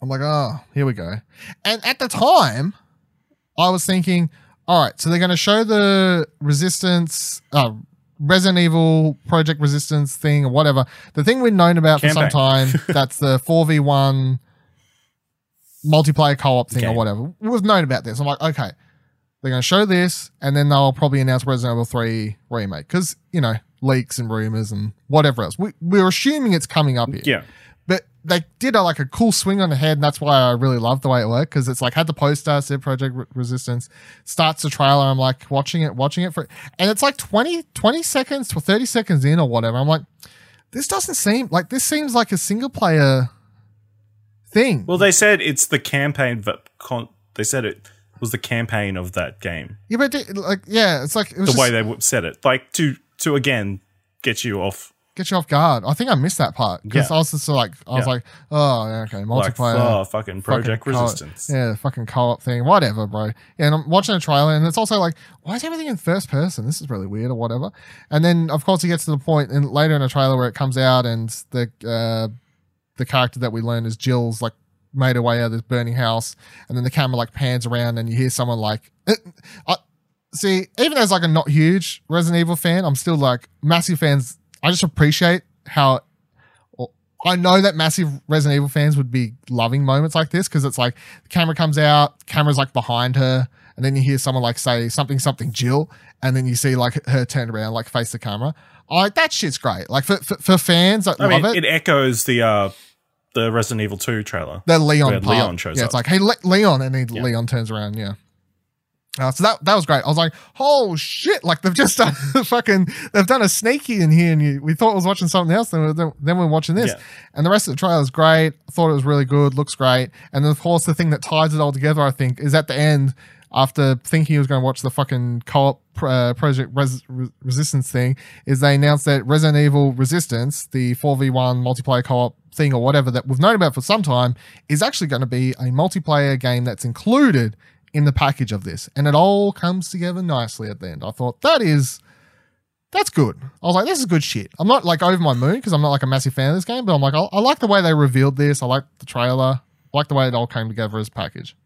I'm like, oh, here we go. And at the time, I was thinking, all right, so they're going to show the Resistance, uh, Resident Evil Project Resistance thing or whatever. The thing we've known about for some time, that's the 4v1 multiplayer co op thing or whatever. We've known about this. I'm like, okay, they're going to show this and then they'll probably announce Resident Evil 3 remake because, you know, leaks and rumors and whatever else. We, we're assuming it's coming up here. yeah. They did a, like a cool swing on the head, and that's why I really loved the way it worked because it's like had the poster, said Project Re- Resistance, starts the trailer. I'm like watching it, watching it for, and it's like 20, 20 seconds to 30 seconds in or whatever. I'm like, this doesn't seem like this seems like a single player thing. Well, they said it's the campaign, but con- they said it was the campaign of that game. yeah, but like, yeah, it's like it was The just, way they said it, like to to again get you off. Get you off guard. I think I missed that part because Yeah. I was just like, I was Yeah. like, oh, okay, Like, oh, fucking Project fucking Resistance. yeah, fucking co-op thing, whatever, bro. Yeah, and I'm watching a trailer, and it's also like, why is everything in first person? This is really weird, or whatever. And then, of course, he gets to the point, and later in a trailer where it comes out, and the uh, the character that we learn is Jill's like made her way out of this burning house, and then the camera like pans around, and you hear someone like, I, see, even as like a not huge Resident Evil fan, I'm still like massive fans. I just appreciate how I know that massive Resident Evil fans would be loving moments like this because it's like the camera comes out, camera's like behind her, and then you hear someone like say something, something Jill, and then you see like her turn around, like face the camera. I that shit's great. Like for for, for fans that I love mean, it, it echoes the uh the Resident Evil Two trailer. the Leon part. Leon shows yeah, it's like hey Le- Leon, and then Yeah. Leon turns around. Yeah. Uh, so that that was great. I was like, oh shit! Like they've just done fucking they've done a sneaky in here, and you, we thought I was watching something else, then we're, then we're watching this. Yeah. And the rest of the trailer is great. I thought it was really good, looks great. And then of course the thing that ties it all together, I think, is at the end. After thinking he was going to watch the fucking co-op uh, Project Res- Resistance thing, is they announced that Resident Evil Resistance, the 4v1 multiplayer co-op thing or whatever that we've known about for some time, is actually going to be a multiplayer game that's included in the package of this. And it all comes together nicely at the end. I thought that is that's good. I was like, this is good shit. I'm not like over my moon because I'm not like a massive fan of this game, but I'm like, I, I like the way they revealed this. I like the trailer. I like the way it all came together as a package.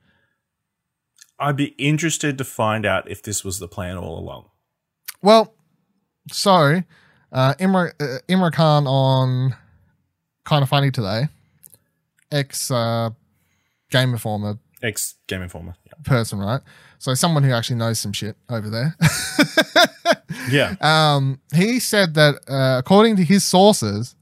I'd be interested to find out if this was the plan all along. Well, so uh, Imran, uh, Imran Khan on Kind of Funny today, ex uh, Game Informer Ex Game Informer. person, right? So someone who actually knows some shit over there. Yeah. um, he said that uh, according to his sources,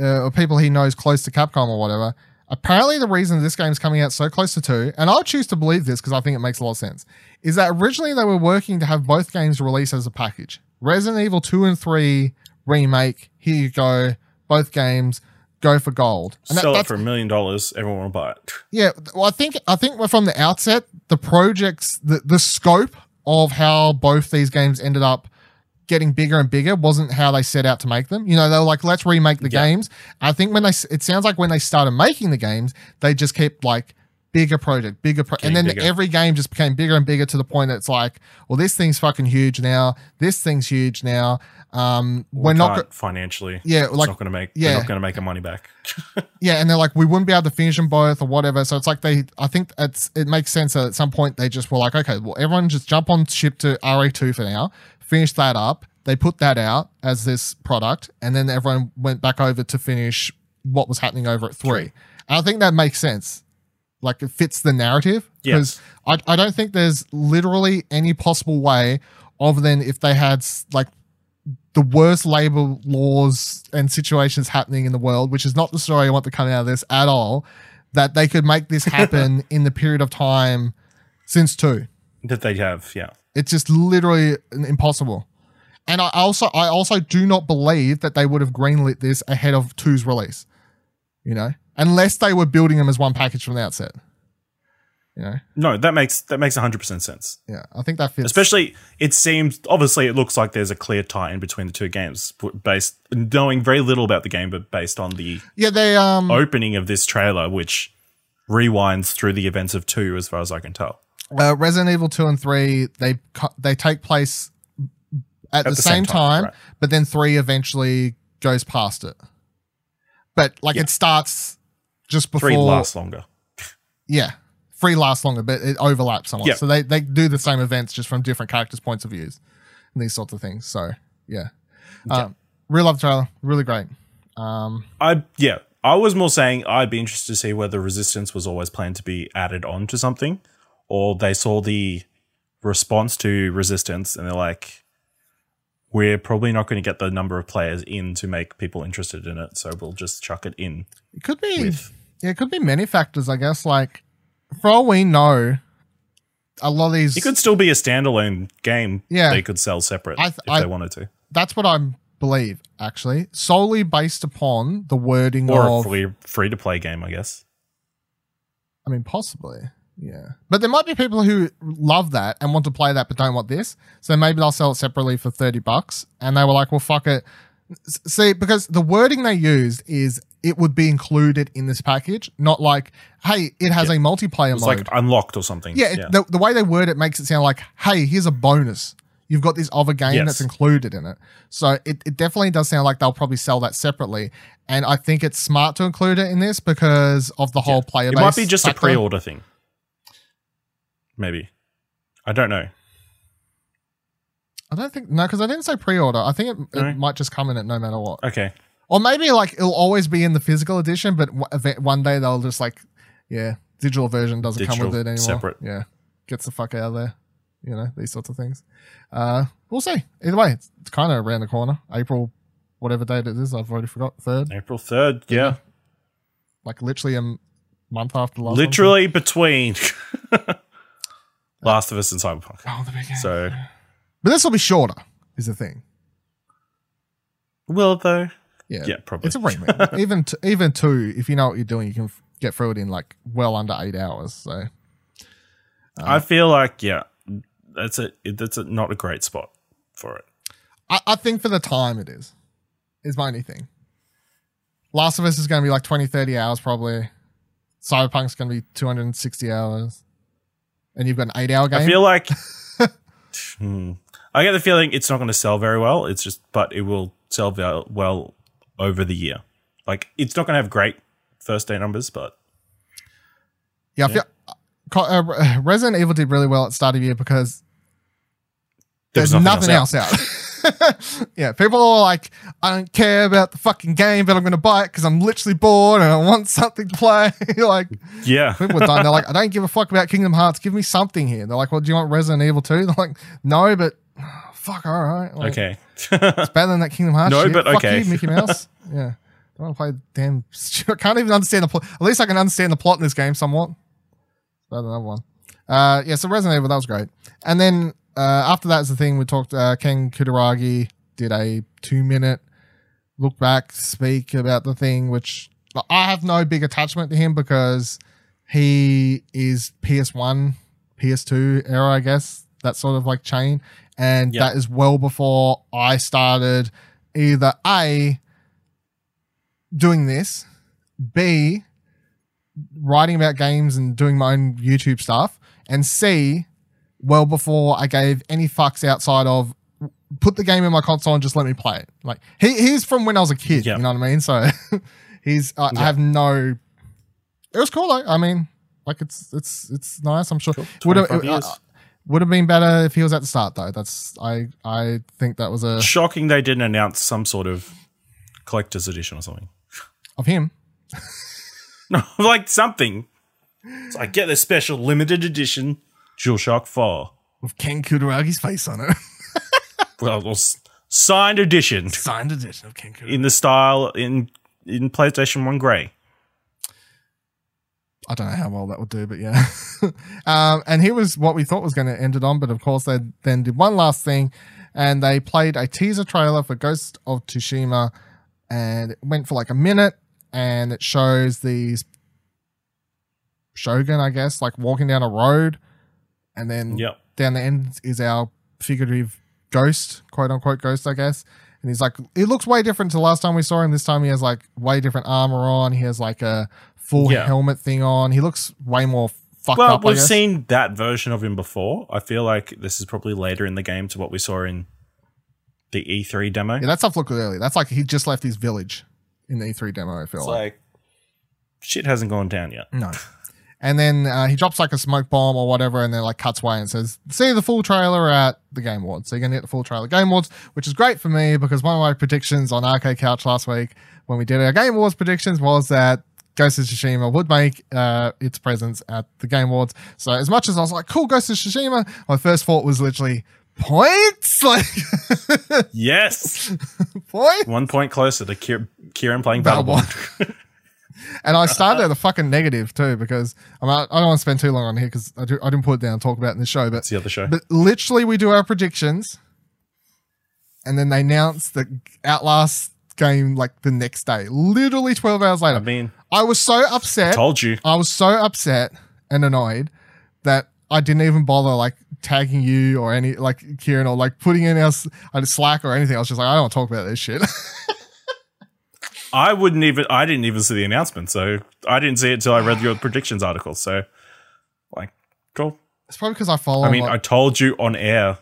uh, or people he knows close to Capcom or whatever, apparently the reason this game's coming out so close to two, and I'll choose to believe this because I think it makes a lot of sense, is that originally they were working to have both games released as a package. Resident Evil 2 and 3 remake, here you go, both games, go for gold. And that- Sell it for a million dollars, everyone will buy it. yeah, well, I think I think from the outset, the projects, the the scope of how both these games ended up getting bigger and bigger wasn't how they set out to make them. You know, they were like, let's remake the Yeah. games. I think when they, it sounds like when they started making the games, they just kept like bigger project, bigger, pro- and then bigger. every game just became bigger and bigger to the point that it's like, well, this thing's fucking huge now. This thing's huge now. Um, we're We not, can't go- financially. yeah, It's like not going to make. yeah. Not going to make our money back. yeah, and they're like, we wouldn't be able to finish them both or whatever. So it's like they, I think it's it makes sense that at some point they just were like, okay, well, everyone just jump on ship to RE2 for now, finish that up. They put that out as this product, and then everyone went back over to finish what was happening over at three. And I think that makes sense. Like it fits the narrative because I, I don't think there's literally any possible way other than if they had like the worst labor laws and situations happening in the world, which is not the story I want to come out of this at all, that they could make this happen in the period of time since two. that they have. Yeah. It's just literally impossible. And I also I also do not believe that they would have greenlit this ahead of two's release. You know? Unless they were building them as one package from the outset. You know? No, that makes that makes hundred percent sense. Yeah. I think that fits. Especially, it seems obviously it looks like there's a clear tie in between the two games, based knowing very little about the game, but based on the yeah, they um opening of this trailer, which rewinds through the events of two, as far as I can tell. uh, Resident Evil 2 and 3 they they take place at, the, same, time, right. but then 3 eventually goes past it. But like Yeah. it starts just before Three lasts longer. Yeah. 3 lasts longer, but it overlaps somewhat. Yeah. So they they do the same events just from different characters' points of views and these sorts of things. So, yeah. Um, real love trailer, really great. Um I yeah, I was more saying I'd be interested to see whether resistance was always planned to be added on to something, or they saw the response to resistance and they're like, we're probably not going to get the number of players in to make people interested in it, so we'll just chuck it in. it could be With- yeah, it could be many factors, I guess like for all we know a lot of these It could still be a standalone game. Yeah. they could sell separate th- if I- they wanted to, that's what I believe, actually, solely based upon the wording or a of. free free to play game, I guess. I mean, possibly, yeah. But there might be people who love that and want to play that, but don't want this. So maybe they'll sell it separately for thirty bucks, and they were like, "Well, fuck it." See, because the wording they used is it would be included in this package, not like, "Hey, it has a multiplayer It's mode." like unlocked or something. yeah, it- The, the way they word it makes it sound like, "Hey, here's a bonus." You've got this other game Yes. that's included in it. So it, it definitely does sound like they'll probably sell that separately. And I think it's smart to include it in this because of the whole player it might be just a pre-order thing. Maybe. I don't know. I don't think, no, because I didn't say pre order. I think it, No? it might just come in it no matter what. Okay. Or maybe like it'll always be in the physical edition, but w- one day they'll just like, yeah, digital version doesn't come with it anymore. separate. Yeah. Gets the fuck out of there. You know, these sorts of things. Uh, we'll see. Either way, it's, it's kind of around the corner. April, whatever date it is, I've already forgot. Third. April 3rd. Yeah. Like literally a m- month after last. Literally between Last of Us and Cyberpunk. Oh, the beginning. So, But this will be shorter, is the thing. will it though? Yeah. Yeah, probably. It's a remake. even t- even two, if you know what you're doing, you can f- get through it in like well under eight hours. So uh, I feel like, yeah, that's a, it- that's a, not a great spot for it. I, I think for the time it is. Is my only thing. Last of Us is going to be like 20, 30 hours probably. Cyberpunk's going to be 260 hours. And you've got an eight hour game. I feel like, Hmm. I get the feeling it's not going to sell very well. It's just, but it will sell well, well over the year. Like, it's not going to have great first day numbers, but yeah, I feel. Co- Uh, Resident Evil did really well at start of year because there there's was nothing, else, out. out. yeah, people are like, I don't care about the fucking game, but I'm going to buy it because I'm literally bored and I want something to play. like, Yeah. people are done. They're like, I don't give a fuck about Kingdom Hearts. Give me something here. They're like, well, do you want Resident Evil 2? They're like, no, but fuck, all right. Like, okay. It's better than that Kingdom Hearts No, shit. but Fuck okay. you, Mickey Mouse. yeah. I want to play damn. I can't even understand the plot. At least I can understand the plot in this game somewhat. Better than that one. Uh, yeah, so Resident Evil, that was great. And then uh, after that is the thing we talked. Uh, Ken Kutaragi did a two minute look back, speak about the thing, which like, I have no big attachment to him because he is PS1, PS2 era, I guess that sort of like chain, and Yeah. that is well before I started either a doing this, b writing about games and doing my own YouTube stuff, and c well before I gave any fucks outside of put the game in my console and just let me play it. Like he he's from when I was a kid. Yeah. You know what I mean? So he's I, I have no. It was cool though. I mean, like it's it's it's nice. I'm sure Cool. would have 25 uh, years. Uh, would have been better if he was at the start though. That's I I think that was a Shocking they didn't announce some sort of collector's edition or something. of him. No, like something. So I get this special limited edition DualShock 4. With Ken Kutaragi's face on it. Well, was signed edition Signed edition of Ken Kudaragi. in the style in in PlayStation 1 Grey. I don't know how well that would do, but yeah. um, and here was what we thought was going to end it on, but of course they then did one last thing, and they played a teaser trailer for Ghost of Tsushima, and it went for like a minute, and it shows these Shogun, I guess, like walking down a road, and then Yep. down the end is our figurative ghost, quote unquote ghost, I guess. And he's like, it looks way different to the last time we saw him. This time he has like way different armor on. He has like a full Yeah. helmet thing on. He looks way more fucked Well, up. I we've seen that version of him before. I feel like this is probably later in the game to what we saw in the E3 demo. yeah, that stuff looked early. That's like he just left his village in the E3 demo. I feel It's like. like shit hasn't gone down yet. No. And then uh, he drops like a smoke bomb or whatever, and then like cuts away and says, "See the full trailer at the Game Awards." So you're gonna get the full trailer Game Awards, which is great for me because one of my predictions on Arcade Couch last week when we did our Game Awards predictions was that Ghost of Tsushima would make uh, its presence at the Game Awards. So as much as I was like, "Cool, Ghost of Tsushima," my first thought was literally points, like Yes, point. one point closer to Kieran playing Battleborn. Battleborn. And I started at the fucking negative too because I'm not, I don't want to spend too long on here because I, do, I didn't put it down and talk about it in the show, but It's the other show. But literally, we do our predictions, and then they announce the Outlast game like the next day. Literally twelve hours later. I mean, I was so upset. I told you. I was so upset and annoyed that I didn't even bother like tagging you or any like Kieran or like putting in our s- uh, Slack or anything. I was just like, I don't want to talk about this shit. I wouldn't even. I didn't even see the announcement, so I didn't see it until I read your predictions article. So, like, cool. it's probably because I follow. I mean, I told you on air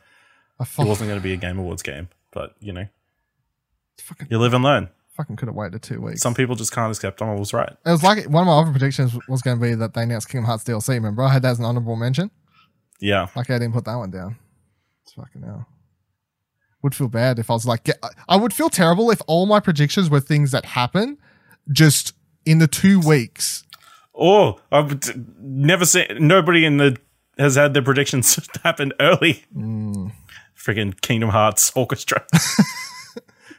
I it wasn't going to be a Game Awards game, but you know, fucking, you live and learn. fucking could have waited two weeks. Some people just can't accept. I was right. it was like one of my other predictions was going to be that they announced Kingdom Hearts DLC. Remember, I had that as an honorable mention. Yeah, Like I didn't put that one down. It's fucking hell. Would feel bad if I was like, get, I would feel terrible if all my predictions were things that happen just in the two weeks. Oh, I've never seen nobody in the has had their predictions happen early. Mm. Friggin' Kingdom Hearts Orchestra.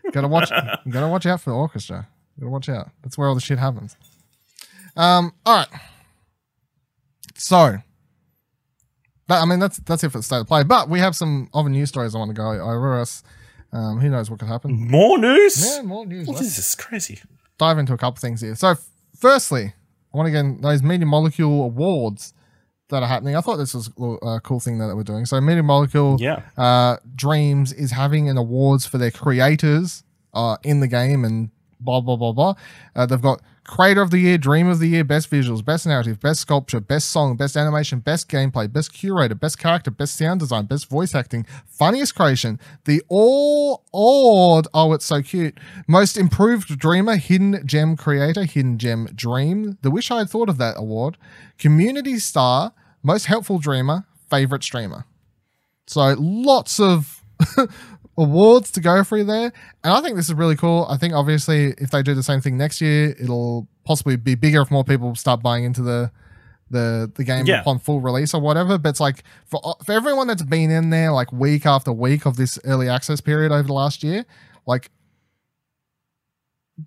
Gotta watch. gotta watch out for the orchestra. Gotta watch out. That's where all the shit happens. Um. All right. So. That, I mean, that's that's it for the state of play. But we have some other news stories I want to go over us. Um, who knows what could happen? More news. Yeah, more news. What Let's- is this crazy? dive into a couple things here. So, firstly, I want to get those Media Molecule awards that are happening. I thought this was a cool thing that we're doing. So, Media Molecule Yeah. uh, Dreams is having an awards for their creators uh, in the game and blah blah blah blah. Uh, they've got Creator of the Year, Dream of the Year, Best Visuals, Best Narrative, Best Sculpture, Best Song, Best Animation, Best Gameplay, Best Curator, Best Character, Best Sound Design, Best Voice Acting, Funniest Creation, the All Awed, oh it's so cute, Most Improved Dreamer, Hidden Gem Creator, Hidden Gem Dream, the Wish I Had Thought of That Award, Community Star, Most Helpful Dreamer, Favorite Streamer. So lots of awards to go through there. And I think this is really cool. I think obviously if they do the same thing next year, it'll possibly be bigger if more people start buying into the the the game Yeah. upon full release or whatever. But it's like for uh, for everyone that's been in there like week after week of this early access period over the last year, like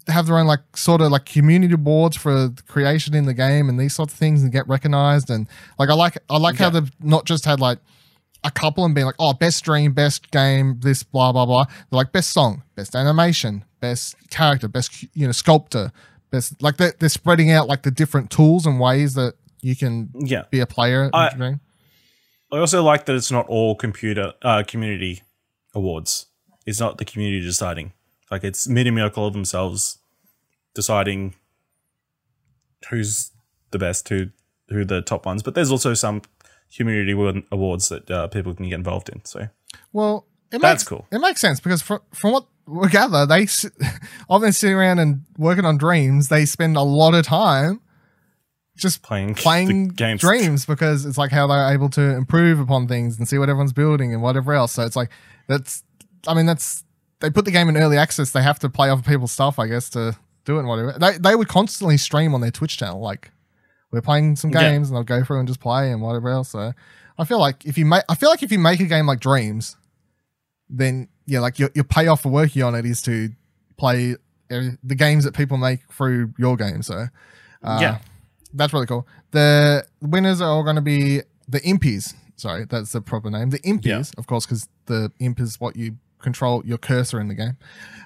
have their own like sort of like community boards for creation in the game and these sorts of things and get recognized and like I like I like how they've not just had like a couple and being like, oh, best stream, best game, this, blah, blah, blah. They're like, best song, best animation, best character, best, you know, sculptor, best like they're, they're spreading out like the different tools and ways that you can Yeah. be a player. I- you know? I also like that it's not all computer uh, community awards. It's not the community deciding. Like it's Media Molecule themselves deciding who's the best, who who the top ones. But there's also some community awards that uh, people can get involved in. So Well, it That's makes, cool. It makes sense because from, from what we gather, they them sitting around and working on dreams, they spend a lot of time just playing playing games. dreams because it's like how they're able to improve upon things and see what everyone's building and whatever else. So it's like that's, I mean, that's they put the game in early access. They have to play other people's stuff, I guess, to do it and whatever. They they would constantly stream on their Twitch channel, like we're playing some Yeah. games and I'll go through and just play and whatever else. So I feel like if you make, I feel like if you make a game like Dreams, then yeah, like your your payoff for working on it is to play the games that people make through your game. So uh, Yeah. that's really cool. The winners are all going to be the Impies. Sorry, that's the proper name. The Impies, Yeah. of course, because the imp is what you control your cursor in the game.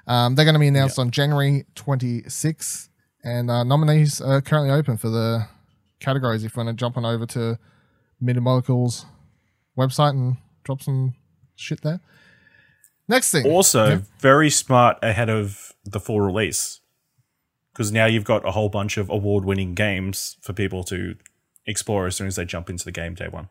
Um, they're going to be announced on January 26th, and uh, nominees are currently open for the categories. If you want to jump on over to Media Molecule's website and drop some shit there. Next thing, Also, Yeah. very smart ahead of the full release. Because now you've got a whole bunch of award winning games for people to explore as soon as they jump into the game day one.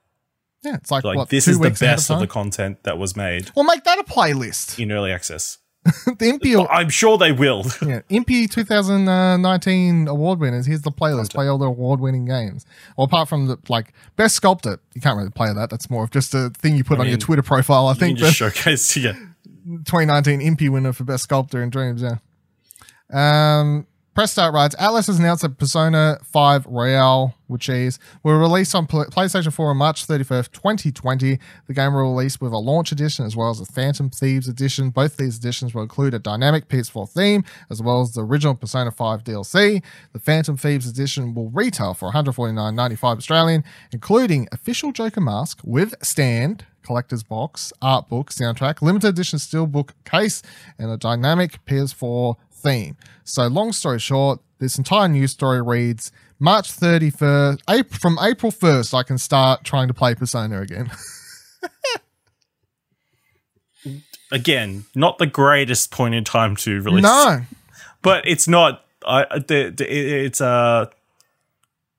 yeah, it's like, Like, what, this is the best of, time? the content that was made Well, make that a playlist. in early access. the Impy, I'm sure they will. yeah, Impy 2019 award winners. Here's the playlist. Play all the award winning games. Well, apart from the like best sculptor, you can't really play that. That's more of just a thing you put I on your Twitter profile. I think. just showcase, yeah. 2019 Impy winner for best sculptor in Dreams. Yeah. Um, Press Start writes Atlus has announced that Persona 5 Royal which is, will release on PlayStation 4 on March 31st, 2020. The game will release with a launch edition as well as a Phantom Thieves edition. Both these editions will include a dynamic PS4 theme as well as the original Persona 5 DLC. The Phantom Thieves edition will retail for $149.95 Australian, including official Joker mask with stand, collector's box, art book, soundtrack, limited edition steelbook case, and a dynamic PS4 theme. So, long story short, this entire news story reads March 31st, April, from April 1st, I can start trying to play Persona again. Again, not the greatest point in time to release. no. but it's not. I the, the, it's uh,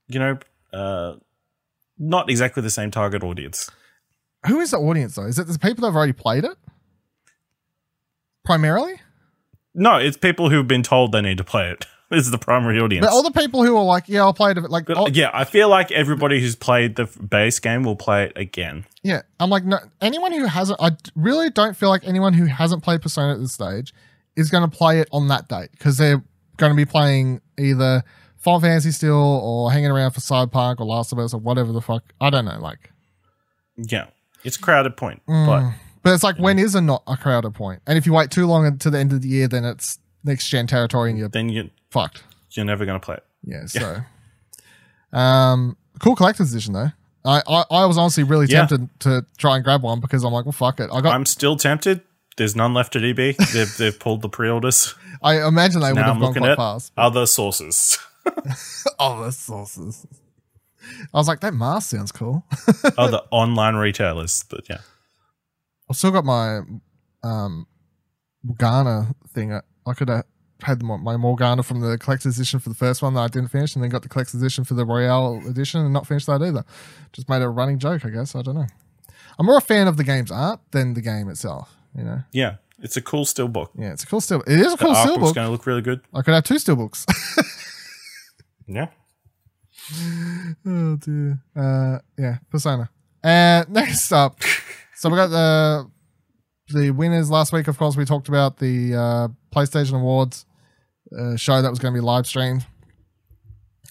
you know, uh, not exactly the same target audience. Who is the audience, though? Is it the people that have already played it? Primarily? No, it's people who've been told they need to play it. This is the primary audience. But all the people who are like, yeah, I'll play it. Like, yeah, I feel like everybody who's played the base game will play it again. Yeah, I'm like, no, anyone who hasn't, I really don't feel like anyone who hasn't played Persona at this stage is going to play it on that date because they're going to be playing either Final Fantasy still or hanging around for Cyberpunk or Last of Us or whatever the fuck. I don't know, like, Yeah, it's a crowded point, Mm. but but it's like, when is a not a crowded point? And if you wait too long until the end of the year, then it's next gen territory and you're then you fucked. you're never gonna play it. Yeah, so, um, cool collector's edition though. I, I, I was honestly really Yeah. tempted to try and grab one because I'm like, well, fuck it. I got. I'm still tempted. There's none left at EB. They've they've pulled the pre-orders. I imagine they would have I'm gone quite at fast. other sources. Other sources. I was like, that mask sounds cool. other online retailers, but yeah. I've still got my um Morgana thing. I I could have had my my Morgana from the collector's edition for the first one that I didn't finish, and then got the collector's edition for the Royal edition and not finished that either. Just made a running joke, I guess. I don't know. I'm more a fan of the game's art than the game itself. You know, Yeah, it's a cool steelbook. yeah, it's a cool still. It is a The cool artbook's steelbook. going to look really good. I could have two steelbooks. Yeah. Oh dear. Uh, yeah, Persona. And next up, so we got the the winners last week. Of course, we talked about the uh, PlayStation Awards uh, show that was going to be live streamed.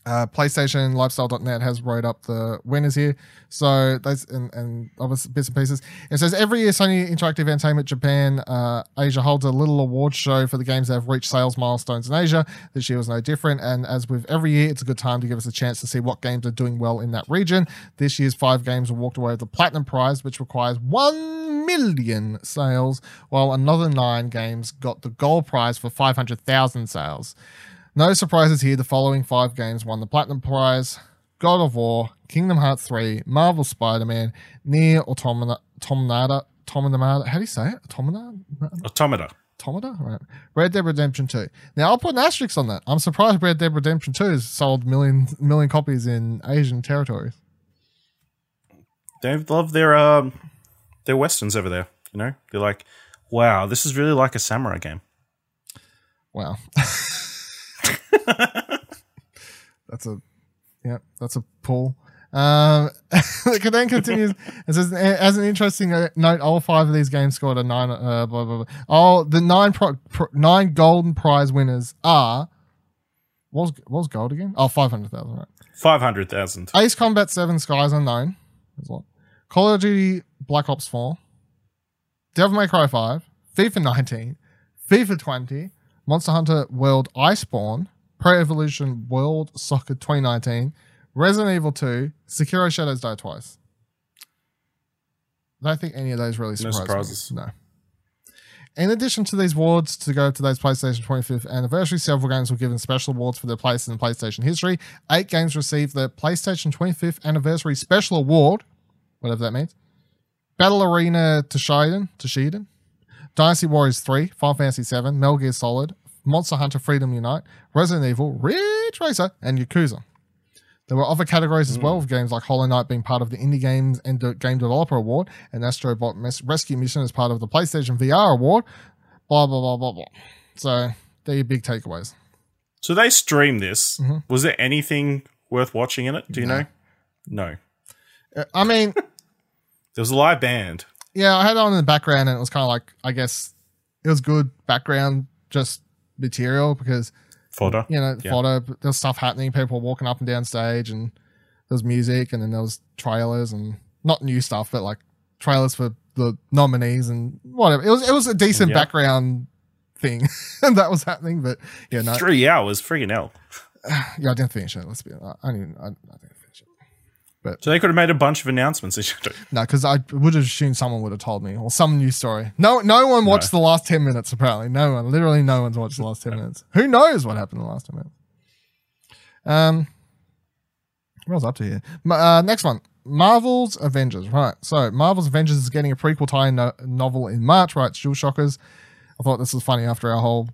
Uh, PlayStation Lifestyle.net has wrote up the winners here. So that's and, and other bits and pieces. It says every year Sony Interactive Entertainment Japan uh, Asia holds a little award show for the games that have reached sales milestones in Asia. This year was no different. And as with every year, it's a good time to give us a chance to see what games are doing well in that region. This year's five games walked away with the Platinum Prize, which requires one million sales, while another nine games got the Gold Prize for 500,000 sales. No surprises here. The following five games won the Platinum Prize God of War, Kingdom Hearts 3, Marvel Spider Man, NieR Automata, Automata, Automata, how do you say it? Automata? Automata. Automata? Right. Red Dead Redemption 2. Now, I'll put an asterisk on that. I'm surprised Red Dead Redemption 2 has sold million, million copies in Asian territories. They love their um their westerns over there. You know, they're like, wow, this is really like a samurai game. Wow. that's a yeah, that's a pull. Um, it then continues. It says, as an interesting uh, note, all five of these games scored a nine. Uh, blah blah blah. All the nine pro, pro, nine golden prize winners are. What was what was gold again? Oh, Oh, five hundred thousand. Right. Five hundred thousand. Ace Combat Seven, Skies Unknown. There's what? Call of Duty Black Ops Four. Devil May Cry Five. FIFA 19. FIFA 20. Monster Hunter World Iceborne. Pro Evolution World Soccer 2019, Resident Evil 2, Sekiro Shadows Die Twice. I don't think any of those really surprised no surprises. me. No. In addition to these awards to go to today's PlayStation 25th anniversary, several games were given special awards for their place in PlayStation history. Eight games received the PlayStation 25th anniversary special award, whatever that means. Battle Arena Toshiden, Toshiden, Dynasty Warriors 3, Final Fantasy 7, Metal Gear Solid, Monster Hunter Freedom Unite, Resident Evil, Ridge Racer, and Yakuza. There were other categories as well, with games like Hollow Knight being part of the Indie Games and Game Developer Award, and Astrobot Mes- Rescue Mission as part of the PlayStation VR Award. Blah blah blah blah blah. So they're your big takeaways. So they streamed this. Was there anything worth watching in it? Do you No. know? No. Uh, I mean, There was a live band. yeah, I had it on in the background, and it was kind of like, I guess it was good background, just material because Fodder. you know, Yeah. photo. but There was stuff happening. People walking up and down stage, and there's music, and then there was trailers and not new stuff, but like trailers for the nominees and whatever. It was it was a decent Yeah. background thing that was happening, but yeah, no, Three hours, friggin' hell. yeah, I didn't finish it. Let's be, I, I didn't, I, I didn't it. So they could have made a bunch of announcements. They should have. No, because I would have assumed someone would have told me or some news story. No, no one watched the last ten minutes. Apparently, no one. Literally, no one's watched the last ten minutes. Who knows what happened in the last ten minutes? Um, what was up to here? Uh, next one, Marvel's Avengers. Right. So Marvel's Avengers is getting a prequel tie no- novel in March. Right. Still shockers. I thought this was funny after our whole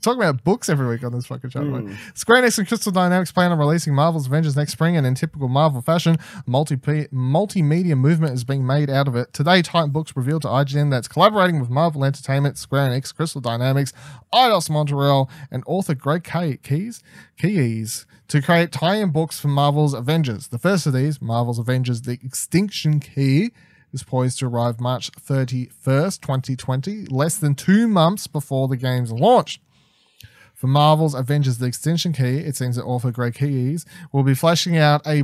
talking about books every week on this fucking show. Right? Square Enix and Crystal Dynamics plan on releasing Marvel's Avengers next spring, and in typical Marvel fashion, multi multimedia movement is being made out of it. Today, Titan Books revealed to IGN that it's collaborating with Marvel Entertainment, Square Enix, Crystal Dynamics, Eidos Montreal, and author Greg Key- Keyes Keyes to create tie-in books for Marvel's Avengers. The first of these, Marvel's Avengers: The Extinction Key is poised to arrive March 31st, 2020, less than two months before the game's launch. For Marvel's Avengers: The Extinction Key, it seems that author Greg Keyes will be fleshing out a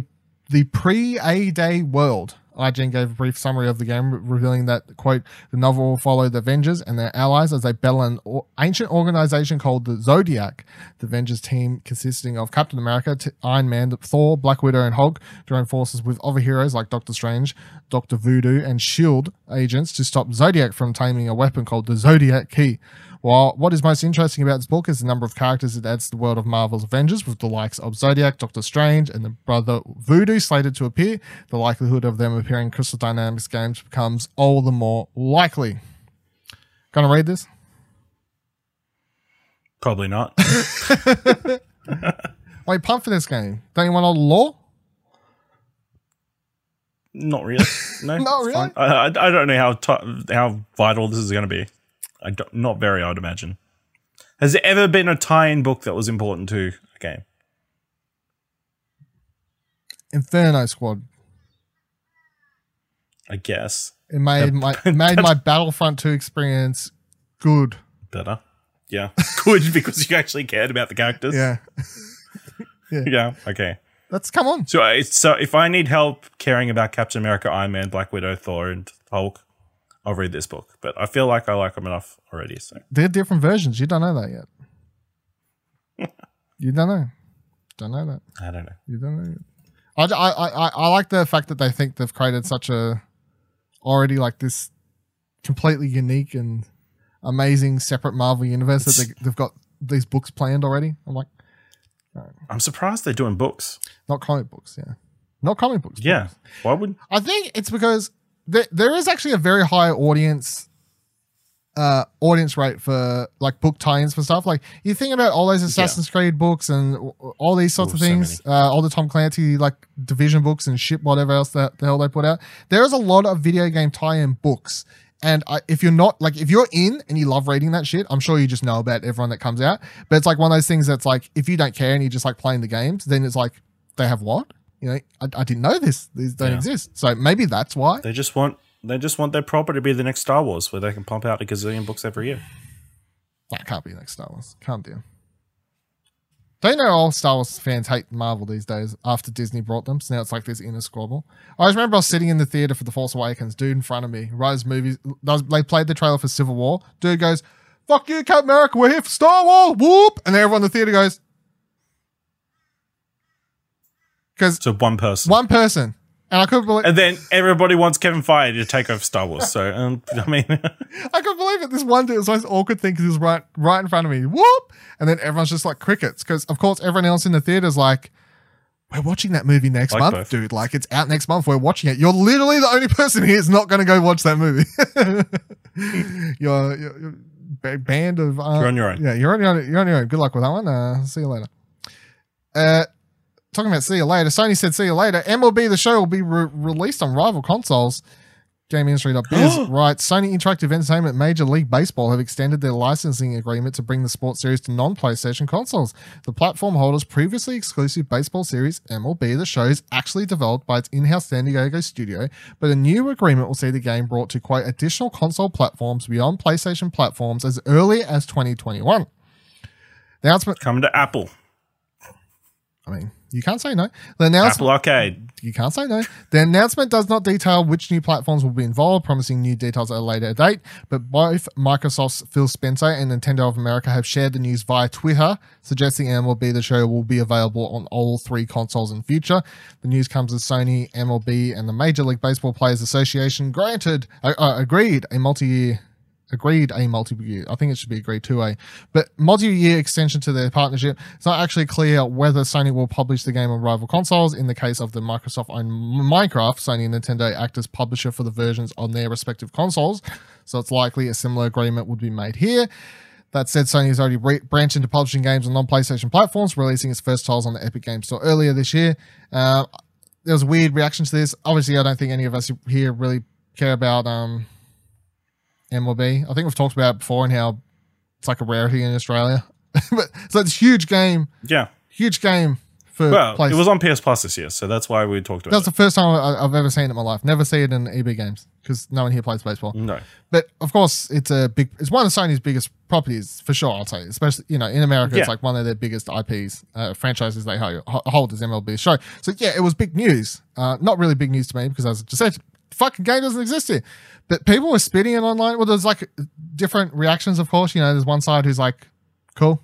the pre-A Day world. IGN gave a brief summary of the game, revealing that quote the novel will follow the Avengers and their allies as they battle an ancient organization called the Zodiac. The Avengers team, consisting of Captain America, Iron Man, Thor, Black Widow, and Hulk, join forces with other heroes like Doctor Strange, Doctor Voodoo, and Shield agents to stop Zodiac from taming a weapon called the Zodiac Key. While what is most interesting about this book is the number of characters it adds to the world of Marvel's Avengers, with the likes of Zodiac, Doctor Strange, and the brother Voodoo slated to appear, the likelihood of them appearing in Crystal Dynamics games becomes all the more likely. Gonna read this? Probably not. Wait, pump for this game. Don't you want all the lore? not really. No. Not really? I, I, don't know how ti how vital this is going to be. I don't, not very, I'd imagine. Has there ever been a tie-in book that was important to a game? Inferno Squad. I guess It made my it made my Battlefront 2 experience good. better. Yeah, good because you actually cared about the characters. Yeah. yeah. Okay. Let's come on. So, so if I need help caring about Captain America, Iron Man, Black Widow, Thor, and Hulk, I'll read this book. But I feel like I like them enough already. So They're different versions. You don't know that yet. you don't know. Don't know that. I don't know. You don't know. Yet. I, I, I, I like the fact that they think they've created such a already like this completely unique and amazing separate Marvel universe that they, they've got these books planned already. I'm like, I'm surprised they're doing books. not comic books, yeah, not comic books. Yeah. Why would I think it's because there, there is actually a very high audience uh audience rate for like book tie-ins for stuff. Like you think about all those assassin's creed books and all these sorts Ooh, of so things uh all the tom clancy like division books and shit whatever else that the hell they put out. There is a lot of video game tie-in books. And I, if you're not like if you're in and you love reading that shit i'm sure you just know about everyone that comes out. But it's like one of those things that's like if you don't care and you're just like playing the games then it's like they have what you know i, I didn't know this these don't Yeah. exist so maybe that's why they just want they just want their property to be the next Star Wars where they can pump out a gazillion books every year. That can't be the next Star Wars. Can't do. Don't you know all Star Wars fans hate Marvel these days after Disney brought them? So now it's like this inner squabble. I always remember I was sitting in the theater for The Force Awakens, dude in front of me, right as movies, they played the trailer for Civil War. Dude goes, fuck you, Captain America, we're here for Star Wars, whoop! And everyone in the theater goes, because to one person. one person, and I couldn't believe, And then everybody wants Kevin Feige to take over Star Wars. So um, I mean, I couldn't believe it. This one dude was the most awkward thing because he was right, right in front of me. Whoop! And then everyone's just like crickets because, of course, everyone else in the theater's like, "We're watching that movie next Like month, both. dude. Like it's out next month. We're watching it. You're literally the only person here is not going to go watch that movie. you're, you're, you're band of. Uh, You're on your own. Yeah, you're on your own. You're on your own. Good luck with that one. Uh, see you later. Uh, talking about see you later. Sony said see you later. MLB the show will be re- released on rival consoles. GameIndustry.biz writes Sony Interactive Entertainment Major League Baseball have extended their licensing agreement to bring the sports series to non PlayStation consoles. The platform holder's previously exclusive baseball series, MLB The Show, is actually developed by its in house San Diego studio, but a new agreement will see the game brought to quote additional console platforms beyond PlayStation platforms as early as 2021. The announcement, come to Apple. I mean, you can't say no. The announcement. Apple Arcade. You can't say no. The announcement does not detail which new platforms will be involved, promising new details at a later date. But both Microsoft's Phil Spencer and Nintendo of America have shared the news via Twitter, suggesting MLB The Show will be available on all three consoles in future. The news comes as Sony, MLB, and the Major League Baseball Players Association granted, uh, uh, agreed a multi-year agreed a multi-year. I think it should be agreed to a, but multi-year extension to their partnership. It's not actually clear whether Sony will publish the game on rival consoles. In the case of the Microsoft-owned Minecraft, Sony and Nintendo act as publisher for the versions on their respective consoles, so it's likely a similar agreement would be made here. That said, Sony has already re- branched into publishing games on non-PlayStation platforms, releasing its first titles on the Epic Games Store earlier this year. Uh, there was a weird reaction to this. Obviously, I don't think any of us here really care about um, MLB. I think we've talked about it before and how it's like a rarity in Australia. but so it's a huge game, Yeah. huge game for Well, place. it was on PS Plus this year, so that's why we talked about it. That's the first time I- I've ever seen it in my life. Never see it in EB games because no one here plays baseball. No. But of course, it's a big. It's one of Sony's biggest properties for sure. I'd say, especially you know in America, it's like one of their biggest IPs uh, franchises they hold, hold as MLB show. So yeah, it was big news. Uh, not really big news to me because as I just said, fucking game doesn't exist here. But people were spitting it online. Well, there's like different reactions. Of course, you know, there's one side who's like, cool.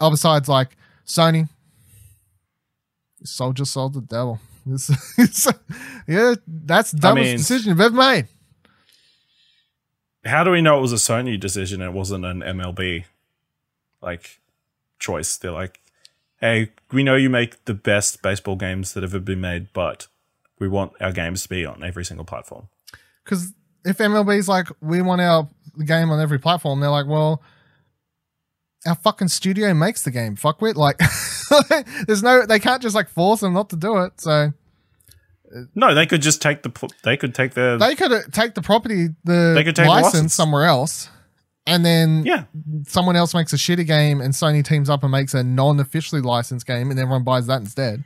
Other side's like Sony. Soldier sold the devil. It's, it's, yeah, that's the dumbest mean- decision you've ever made. How do we know it was a Sony decision? It wasn't an MLB like choice. They're like, hey, we know you make the best baseball games that have ever been made, but we want our games to be on every single platform. Because if MLB's like, we want our game on every platform, they're like, well, our fucking studio makes the game. Fuck with like, there's no, they can't just like force them not to do it. So No, they could just take the they could take the they could take the property, the They could take the license, license. somewhere else, and then yeah. someone else makes a shitty game, and Sony teams up and makes a non-officially licensed game, and everyone buys that instead.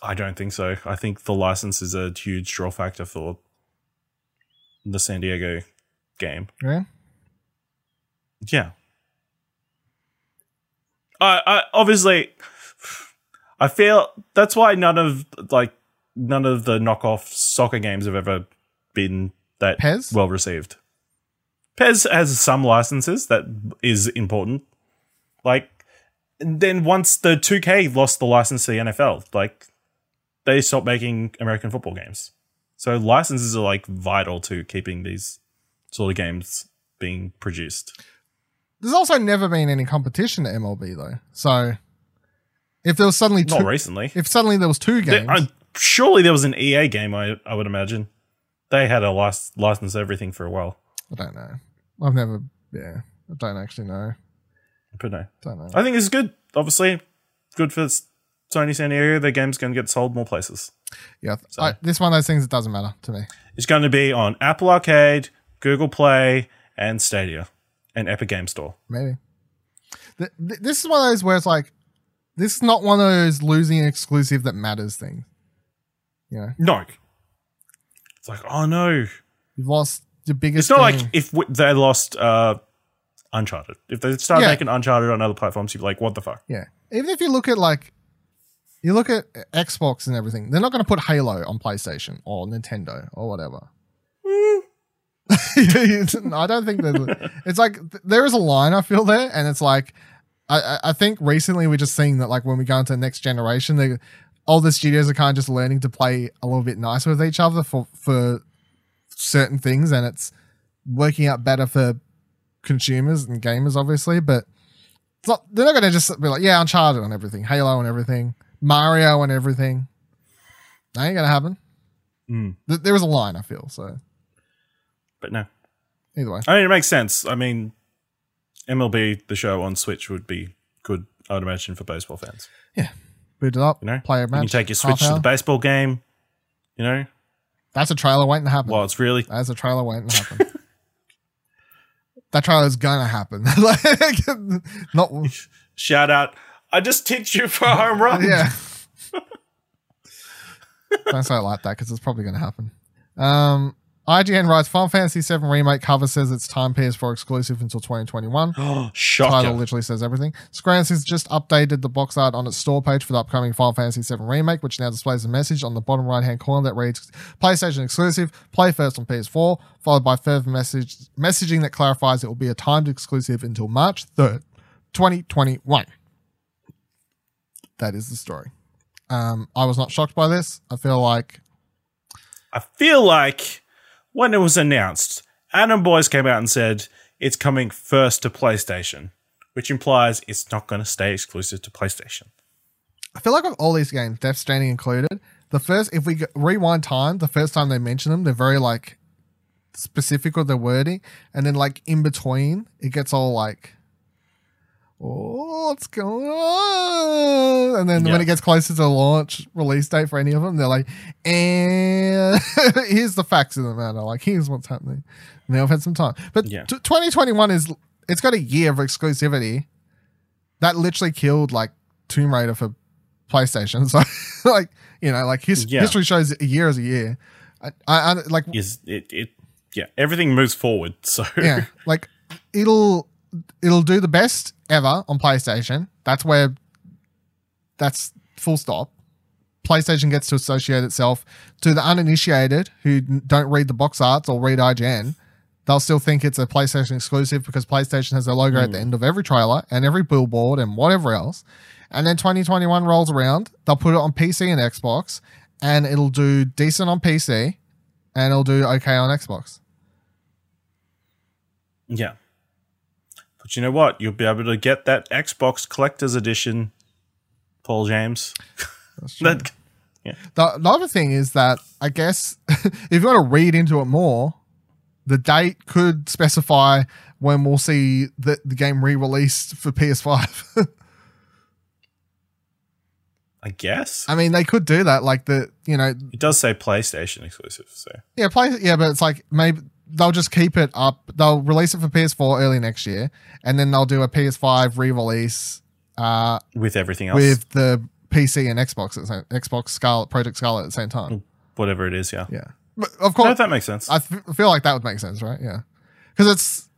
I don't think so. I think the license is a huge draw factor for the San Diego game. Yeah. Yeah. I, I obviously I feel that's why none of like none of the knockoff soccer games have ever been that PES? well received. PES has some licenses that is important. Like then once the 2K lost the license to the NFL, like they stopped making American football games. So licenses are like vital to keeping these sort of games being produced. there's also never been any competition to MLB though. So if there was suddenly Not two, recently. if suddenly there was two There- games, I- surely there was an EA game. I I would imagine they had a lic- license everything for a while. I don't know. I've never. Yeah, I don't actually know. But no, Don't know. I think it's good. Obviously, good for Sony San Diego. Their game's going to get sold more places. Yeah, So- I, this one of those things that doesn't matter to me. It's going to be on Apple Arcade, Google Play, and Stadia, and Epic Game Store. Maybe. Th- th- this is one of those where it's like, this is not one of those losing an exclusive that matters things. You know, No, it's like oh no. you've lost your biggest. It's not thing. like if w- they lost uh, Uncharted. If they start Yeah. making Uncharted on other platforms, you'd be like, what the fuck? Yeah. Even if you look at like you look at Xbox and everything, they're not going to put Halo on PlayStation or Nintendo or whatever. Mm. I don't think that it's like there is a line I feel there, and it's like I, I- I think recently we're just seeing that like when we go into the next generation, they all the studios are kind of just learning to play a little bit nicer with each other for for certain things, and it's working out better for consumers and gamers, obviously, but it's not, they're not going to just be like, yeah, Uncharted on everything, Halo on everything, Mario and everything. That ain't to happen. Mm. Th- there is a line, I feel. So But no, either way, I mean it makes sense. I mean, MLB the show on Switch would be good. I would imagine for baseball fans. Yeah, boot it up, You know, play a you match. can take your Switch to the baseball game. You know, That's a trailer waiting to happen. Well, it's really That's a trailer waiting to happen. that trailer's going to happen. like, not, shout out. I just tipped you for a home run. yeah. Don't say it like that because it's probably going to happen. Um, IGN writes Final Fantasy VII Remake cover says it's time PS4 exclusive until 2021. Title Shocker. literally says everything. Square Enix has just updated the box art on its store page for the upcoming Final Fantasy VII Remake, which now displays a message on the bottom right hand corner that reads PlayStation exclusive, play first on PS4, followed by further message messaging that clarifies it will be a timed exclusive until March 3rd, 2021. That is the story. Um, I was not shocked by this. I feel like I feel like when it was announced, Adam Boyes came out and said it's coming first to PlayStation, which implies it's not going to stay exclusive to PlayStation. I feel like with all these games, Death Stranding included, the first if we rewind time, the first time they mention them, they're very like specific with their wording, and then like in between, it gets all like, "Oh, what's going on?" And then Yeah. when it gets closer to launch release date for any of them, they're like, "And here's the facts of the matter. Like, here's what's happening." Now I've had some time, but Yeah. t- 2021 is it's got a year of exclusivity. That literally killed like Tomb Raider for PlayStation. So, like, you know, like his, Yeah. history shows a year is a year. I, I, I like, Is it, it? Yeah, everything moves forward. So yeah, like it'll it'll do the best ever on PlayStation. That's where that's full stop. PlayStation gets to associate itself to the uninitiated who don't read the box arts or read IGN. They'll still think it's a PlayStation exclusive because PlayStation has their logo at the hmm. end of every trailer and every billboard and whatever else. And then 2021 rolls around, they'll put it on PC and Xbox, and it'll do decent on PC, and it'll do okay on Xbox. yeah. But you know what? You'll be able to get that Xbox Collector's Edition, Paul James. that The, the other thing is that I guess if you want to read into it more, the date could specify when we'll see the, the game re-released for PS5. I guess I mean, they could do that, like the you know, it does say PlayStation exclusive. So yeah, play yeah, but it's like maybe they'll just keep it up. They'll release it for PS4 early next year, and then they'll do a PS5 re-release uh, with everything else, with the PC and Xbox at same, Xbox Scarlett Project Scarlett at the same time. whatever it is. Yeah, Yeah, but of no, course, that makes sense. I f- feel like that would make sense, right? Yeah, because it's.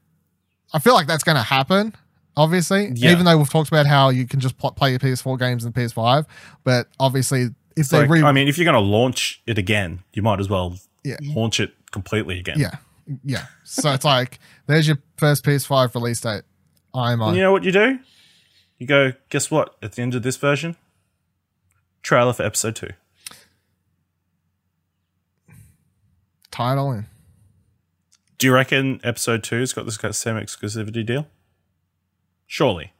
I feel like that's going to happen. Obviously, Yeah. even though we've talked about how you can just pl- play your PS4 games and PS5, but obviously, if It's they like, re- I mean, if you're going to launch it again, you might as well Yeah. launch it completely again. yeah, yeah. So it's like there's your first PS5 release date. I'm on. you know what you do? You go, guess what? At the end of this version, trailer for episode two. Title in. Do you reckon episode two's got this same exclusivity deal? Surely.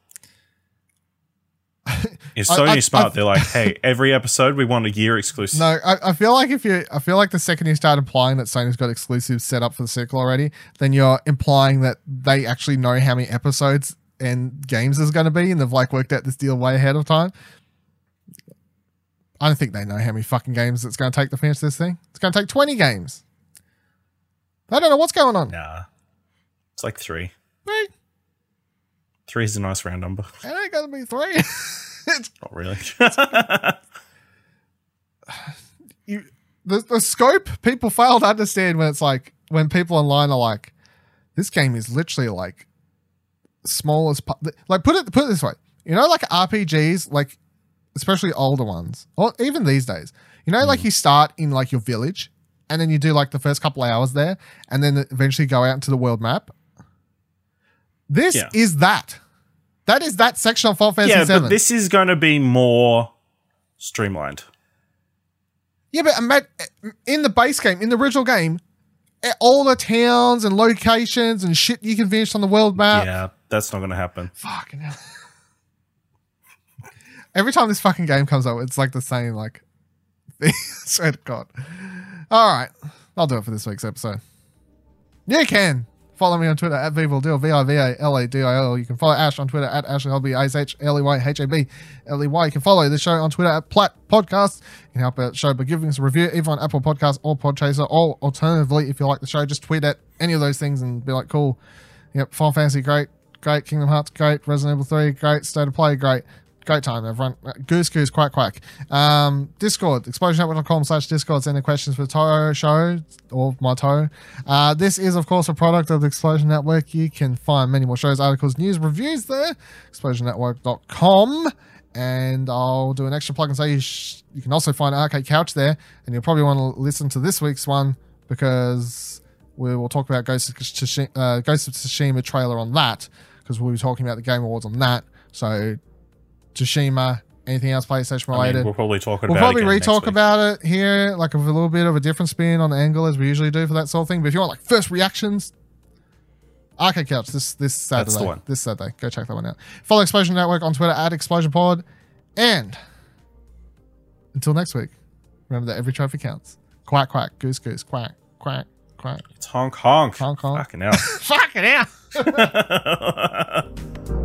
If I- Sony I- smart, I- they're like, hey, every episode we want a year exclusive. No, I, I feel like if you, I feel like the second you start implying that Sony's got exclusives set up for the sequel already, then you're implying that they actually know how many episodes and games there's going to be, and they've like worked out this deal way ahead of time. I don't think they know how many fucking games it's going to take to finish this thing. It's going to take 20 games. I don't know what's going on. Nah. It's like three. Three. Three is a nice round number. It ain't to be three. it's Not really. you the, the scope people fail to understand when it's like when people online are like this game is literally like small as like put it put it this way you know like rpgs like especially older ones or even these days you know like hmm. you start in like your village and then you do like the first couple hours there and then eventually go out into the world map this Yeah. is that that is that section of Final Fantasy yeah, 7. but this is going to be more streamlined. Yeah, but in the base game, in the original game, eh, all the towns and locations and shit you can finish on the world map. yeah, that's not going to happen. Fucking hell. Every time this fucking game comes out, it's like the same, like, thing. swear to God. All right. I'll do it for this week's episode. You can. Follow me on Twitter at Vivaldil, V I V A L A D I L. You can follow Ash on Twitter at Ashley Habley, A S H L E Y H A B L E Y. You can follow the show on Twitter at Plat Podcast. You can help out the show by giving us a review either on Apple Podcasts or Podchaser. Or alternatively, if you like the show, just tweet at any of those things and be like, cool. Yep, Final Fantasy, great. Great. Kingdom Hearts, great. Resident Evil 3, great. State of Play, great. Great time, everyone. Uh, Goose, goose, quack, quack. Um, Discord, explosionnetwork.com slash Discord. Send any questions for the Toho show or my Toho. Uh, this is, of course, a product of the Explosion Network. You can find many more shows, articles, news, reviews there. ExplosionNetwork.com. And I'll do an extra plug and say you, sh- you can also find Arcade Couch there. And you'll probably want to listen to this week's one because we will talk about Ghost of, uh, Ghost of Tsushima trailer on that because we'll be talking about the Game Awards on that. So Tsushima, anything else PlayStation I related. mean, we'll probably talk about. We'll it probably again re-talk about it here, like a little bit of a different spin on the angle as we usually do for that sort of thing. But if you want like first reactions, Arcade Couch this this Saturday. That's the one. This Saturday, go check that one out. Follow Explosion Network on Twitter at Explosion Pod, and until next week, remember that every trophy counts. Quack quack, goose goose, quack quack quack. It's honk honk. Honk honk. Fucking hell. Fucking out.